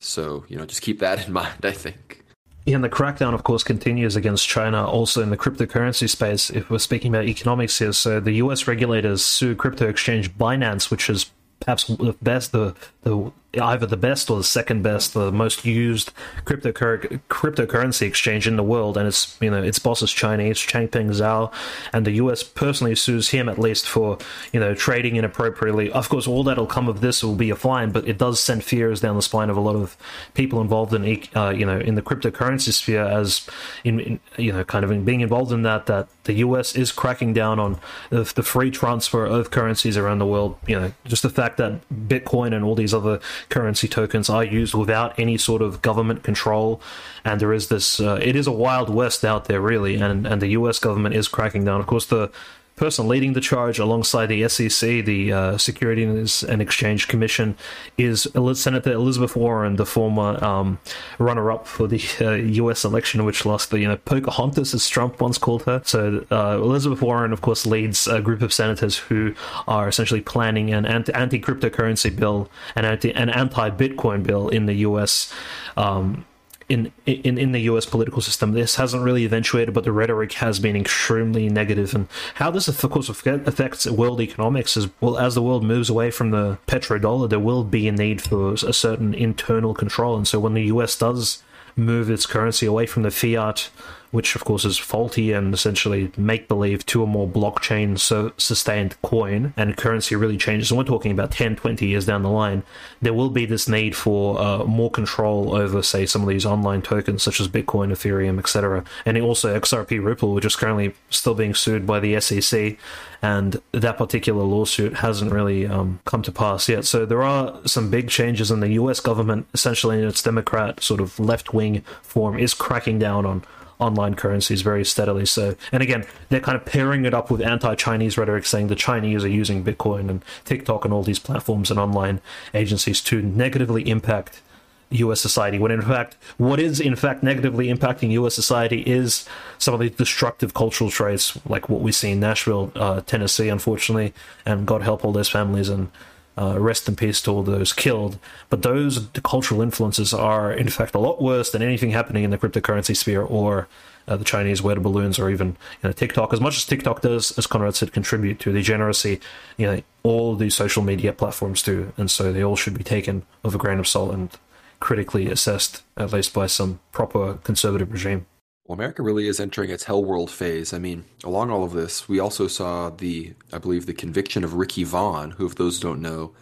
So, you know, just keep that in mind, I think. And the crackdown, of course, continues against China also in the cryptocurrency space. If we're speaking about economics here, so the US regulators sue crypto exchange Binance, which is perhaps the best, the, the either the best or the second best, the most used cryptocur- cryptocurrency exchange in the world, and it's you know its boss is Chinese, Changpeng Zhao, and the U.S. personally sues him at least for you know trading inappropriately. Of course, all that'll come of this will be a fine, but it does send fears down the spine of a lot of people involved in uh, you know in the cryptocurrency sphere, as in, in, you know kind of in being involved in that that the U.S. is cracking down on the, the free transfer of currencies around the world. You know, just the fact that Bitcoin and all these other currency tokens are used without any sort of government control, and there is this. Uh, it is a wild west out there, really, and and the U.S. government is cracking down. Of course, the person leading the charge alongside the SEC, the uh, Securities and Exchange Commission, is Senator Elizabeth Warren, the former um, runner-up for the uh, U.S. election, which lost the you know Pocahontas, as Trump once called her. So uh, Elizabeth Warren, of course, leads a group of senators who are essentially planning an anti cryptocurrency bill, an anti an anti Bitcoin bill in the U.S. Um, in in in the U.S. political system. This hasn't really eventuated, but the rhetoric has been extremely negative. And how this, of course, affects world economics is well, as the world moves away from the petrodollar, there will be a need for a certain internal control. And so, when the U.S. does move its currency away from the fiat which of course is faulty and essentially make believe two or more blockchain sustained coin and currency really changes, and we're talking about 10, 20 years down the line, there will be this need for uh, more control over, say, some of these online tokens such as Bitcoin, Ethereum, etc. And also XRP Ripple, which is currently still being sued by the SEC and that particular lawsuit hasn't really um, come to pass yet. So there are some big changes, and the U.S. government, essentially in its Democrat sort of left wing form, is cracking down on online currencies very steadily. So, and again, they're kind of pairing it up with anti-Chinese rhetoric, saying the Chinese are using Bitcoin and TikTok and all these platforms and online agencies to negatively impact U.S. society. When in fact, what is in fact negatively impacting U.S. society is some of the destructive cultural traits, like what we see in Nashville, uh, Tennessee, unfortunately, and God help all those families and uh, rest in peace to all those killed. But those cultural influences are, in fact, a lot worse than anything happening in the cryptocurrency sphere or uh, the Chinese weather balloons or even you know, TikTok. As much as TikTok does, as Conrad said, contribute to degeneracy, you know, all these social media platforms do, and so they all should be taken with a grain of salt and critically assessed, at least by some proper conservative regime. Well, America really is entering its hell world phase. I mean, along all of this, we also saw the, I believe, the conviction of Ricky Vaughn, who, if those don't know,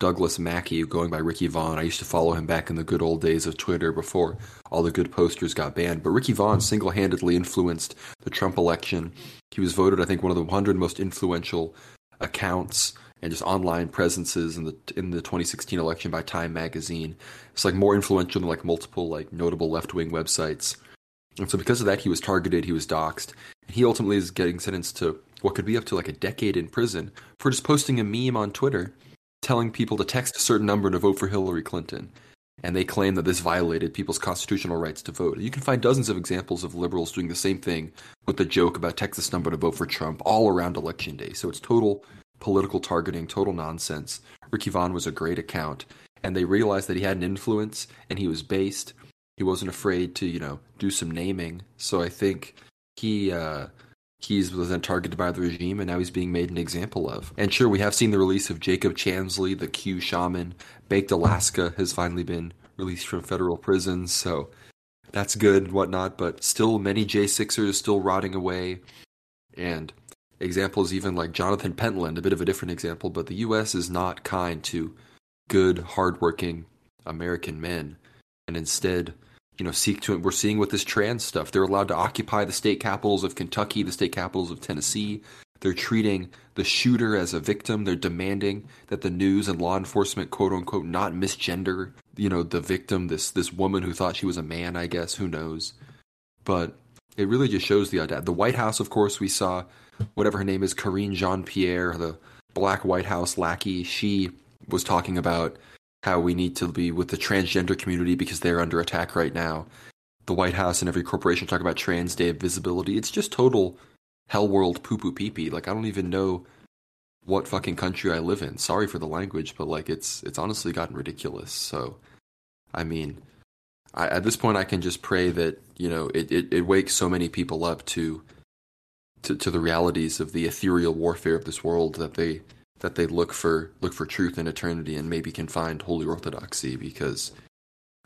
Douglas Mackey, going by Ricky Vaughn. I used to follow him back in the good old days of Twitter before all the good posters got banned. But Ricky Vaughn single handedly influenced the Trump election. He was voted, I think, one of the 100 most influential accounts and just online presences in the in the 2016 election by Time Magazine. It's like more influential than like multiple like notable left wing websites. And so because of that, he was targeted, he was doxxed, and he ultimately is getting sentenced to what could be up to like a decade in prison for just posting a meme on Twitter telling people to text a certain number to vote for Hillary Clinton. And they claim that this violated people's constitutional rights to vote. You can find dozens of examples of liberals doing the same thing with the joke about text this number to vote for Trump all around election day. So it's total political targeting, total nonsense. Ricky Vaughn was a great account, and they realized that he had an influence and he was based he wasn't afraid to you know do some naming. So I think he uh, he's was then targeted by the regime, and now he's being made an example of. And sure, we have seen the release of Jacob Chansley, the Q shaman. Baked Alaska has finally been released from federal prison, so that's good and whatnot. But still, many J6ers still rotting away, and examples even like Jonathan Pentland, a bit of a different example, but the U.S. is not kind to good, hardworking American men, and instead you know, seek to. We're seeing with this trans stuff, they're allowed to occupy the state capitals of Kentucky, the state capitals of Tennessee. They're treating the shooter as a victim. They're demanding that the news and law enforcement, quote unquote, not misgender, you know, the victim, this this woman who thought she was a man, I guess, who knows. But it really just shows the audacity. The White House, of course, we saw whatever her name is, Karine Jean Pierre, the black White House lackey. She was talking about how we need to be with the transgender community because they're under attack right now. The White House and every corporation talk about Trans Day of Visibility. It's just total hell world poo poo pee pee. Like I don't even know what fucking country I live in. Sorry for the language, but like it's it's honestly gotten ridiculous. So, I mean, I, at this point, I can just pray that you know it, it, it wakes so many people up to, to to the realities of the ethereal warfare of this world that they that they look for look for truth and eternity and maybe can find holy orthodoxy because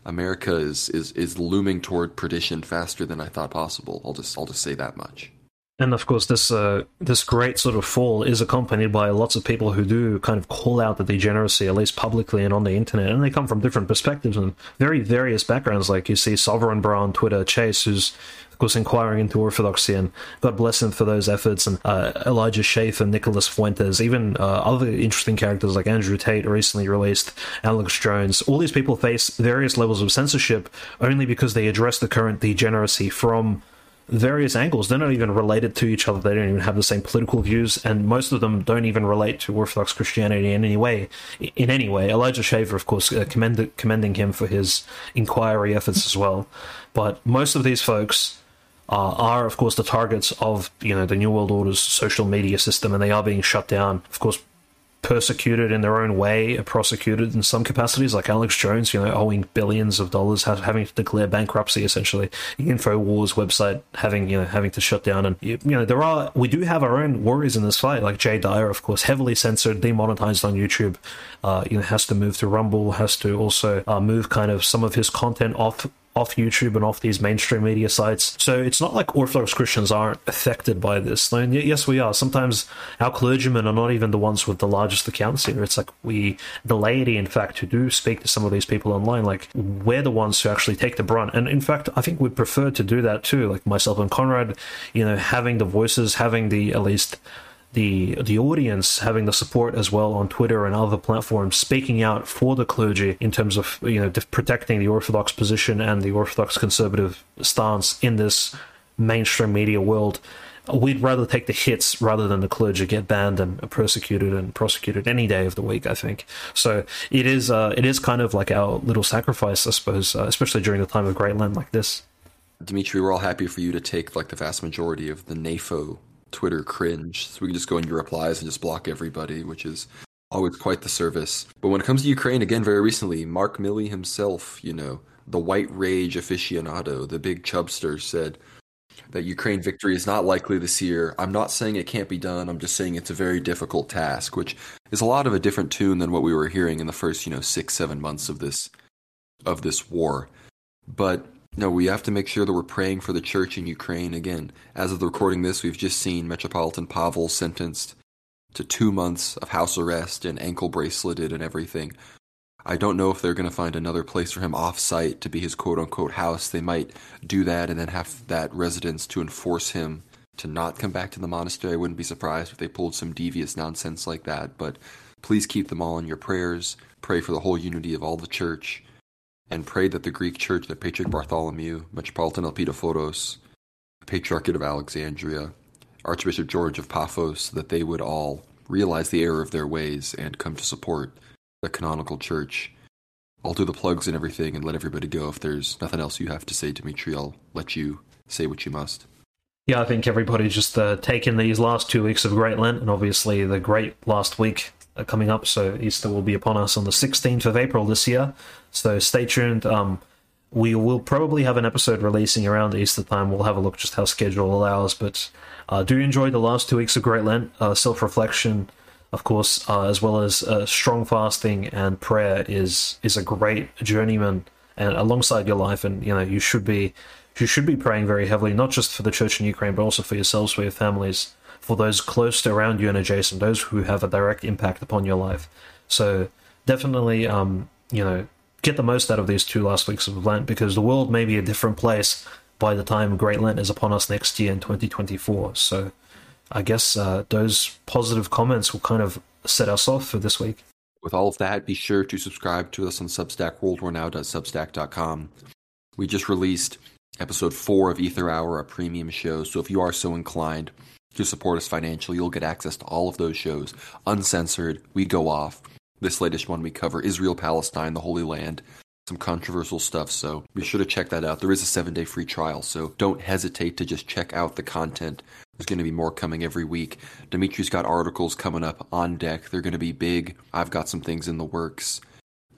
America is is is looming toward perdition faster than I thought possible. I'll just I'll just say that much. And of course, this uh, this great sort of fall is accompanied by lots of people who do kind of call out the degeneracy, at least publicly and on the internet, and they come from different perspectives and very various backgrounds. Like you see Sovereign Brah on Twitter, Chase, who's course, inquiring into orthodoxy, and God bless him for those efforts. And uh, Elijah Schaffer, Nicholas Fuentes, even uh, other interesting characters like Andrew Tate, recently released, Alex Jones. All these people face various levels of censorship only because they address the current degeneracy from various angles. They're not even related to each other. They don't even have the same political views, and most of them don't even relate to Orthodox Christianity in any way. In any way, Elijah Schaffer, of course, uh, commend- commending him for his inquiry efforts as well. But most of these folks uh, are, of course, the targets of you know the New World Order's social media system, and they are being shut down. Of course, persecuted in their own way, prosecuted in some capacities, like Alex Jones, you know, owing billions of dollars, having to declare bankruptcy essentially. Infowars website having you know having to shut down, and you know there are we do have our own warriors in this fight, like Jay Dyer, of course, heavily censored, demonetized on YouTube. Uh, you know, has to move to Rumble, has to also uh, move kind of some of his content off off YouTube and off these mainstream media sites. So it's not like Orthodox Christians aren't affected by this. And yes, we are. Sometimes our clergymen are not even the ones with the largest accounts here. It's like we, the laity, in fact, who do speak to some of these people online, like we're the ones who actually take the brunt. And in fact, I think we prefer to do that too. Like myself and Conrad, you know, having the voices, having the at least the the audience having the support as well on Twitter and other platforms, speaking out for the clergy in terms of you know protecting the Orthodox position and the Orthodox conservative stance in this mainstream media world. We'd rather take the hits rather than the clergy get banned and persecuted and prosecuted any day of the week. I think so. It is uh, it is kind of like our little sacrifice, I suppose, uh, especially during the time of Great Lent like this. Dimitri, we're all happy for you to take like the vast majority of the NAFO Twitter cringe. So we can just go in your replies and just block everybody, which is always quite the service. But when it comes to Ukraine, again, very recently, Mark Milley himself, you know, the white rage aficionado, the big chubster, said that Ukraine victory is not likely this year. I'm not saying it can't be done. I'm just saying it's a very difficult task, which is a lot of a different tune than what we were hearing in the first, you know, six, seven months of this of this war. But no, we have to make sure that we're praying for the church in Ukraine. Again, as of the recording this, we've just seen Metropolitan Pavel sentenced to two months of house arrest and ankle braceleted and everything. I don't know if they're going to find another place for him off site to be his quote unquote house. They might do that and then have that residence to enforce him to not come back to the monastery. I wouldn't be surprised if they pulled some devious nonsense like that. But please keep them all in your prayers. Pray for the whole unity of all the church and prayed that the Greek church, the Patriarch Bartholomew, Metropolitan Elpidophoros, the Patriarchate of Alexandria, Archbishop George of Paphos, that they would all realize the error of their ways and come to support the canonical church. I'll do the plugs and everything and let everybody go. If there's nothing else you have to say, Dimitri, I'll let you say what you must. Yeah, I think everybody just uh, taken these last two weeks of Great Lent and obviously the great last week coming up. So Easter will be upon us on the 16th of April this year. So stay tuned. Um, we will probably have an episode releasing around Easter time. We'll have a look just how schedule allows. But uh, do enjoy the last two weeks of Great Lent. Uh, Self reflection, of course, uh, as well as uh, strong fasting and prayer is is a great journeyman and alongside your life. And you know you should be you should be praying very heavily, not just for the church in Ukraine, but also for yourselves, for your families, for those close to around you and adjacent, those who have a direct impact upon your life. So definitely, um, you know, get the most out of these two last weeks of Lent because the world may be a different place by the time Great Lent is upon us next year in 2024. So I guess uh, those positive comments will kind of set us off for this week. With all of that, be sure to subscribe to us on Substack, worldwarnow.substack.com. We just released episode four of Aether Hour, a premium show. So if you are so inclined to support us financially, you'll get access to all of those shows uncensored. We go off. This latest one, we cover Israel, Palestine, the Holy Land, some controversial stuff, so be sure to check that out. There is a seven day free trial, so don't hesitate to just check out the content. There's going to be more coming every week. Dimitri's got articles coming up on deck. They're going to be big. I've got some things in the works.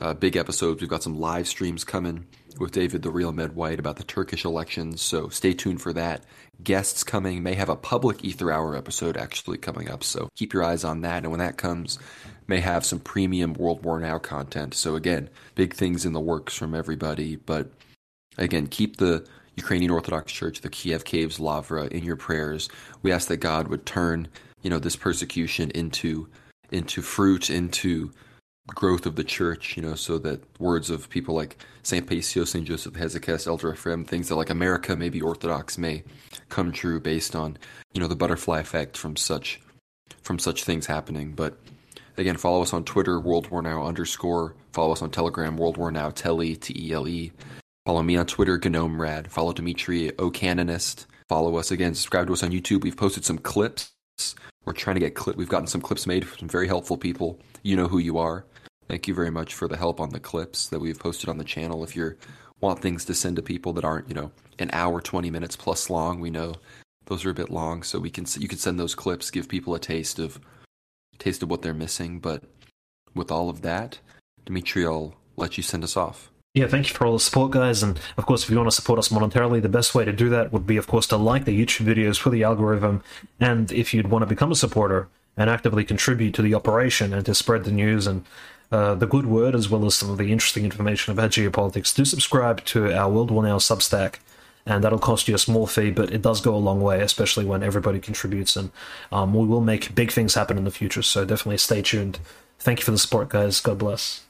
Uh, big episodes. We've got some live streams coming with David the Real Med White about the Turkish elections, so stay tuned for that. Guests coming, may have a public Aether Hour episode actually coming up, so keep your eyes on that. And when that comes, may have some premium World War Now content. So again, big things in the works from everybody. But again, keep the Ukrainian Orthodox Church, the Kiev Caves, Lavra in your prayers. We ask that God would turn, you know, this persecution into into fruit, into growth of the church, you know, so that words of people like St. Paisios, St. Joseph Hesychast, Elder Ephraim, things that like America may be Orthodox may come true based on, you know, the butterfly effect from such from such things happening. But Again, follow us on Twitter, World War Now underscore. Follow us on Telegram, World War Now Tele, T E L E. Follow me on Twitter, Gnome Rad. Follow Dimitri, O Canonist. Follow us again. Subscribe to us on YouTube. We've posted some clips. We're trying to get clip. We've gotten some clips made from some very helpful people. You know who you are. Thank you very much for the help on the clips that we've posted on the channel. If you want things to send to people that aren't, you know, an hour, 20 minutes plus long, we know those are a bit long. So we can you can send those clips, give people a taste of taste of what they're missing. But with all of that, Dimitri, I'll let you send us off. Yeah, thank you for all the support, guys. And of course, if you want to support us monetarily, the best way to do that would be, of course, to like the YouTube videos for the algorithm. And if you'd want to become a supporter and actively contribute to the operation and to spread the news and uh, the good word as well as some of the interesting information about geopolitics, do subscribe to our World War Now Substack. And that'll cost you a small fee, but it does go a long way, especially when everybody contributes. And um, we will make big things happen in the future. So definitely stay tuned. Thank you for the support, guys. God bless.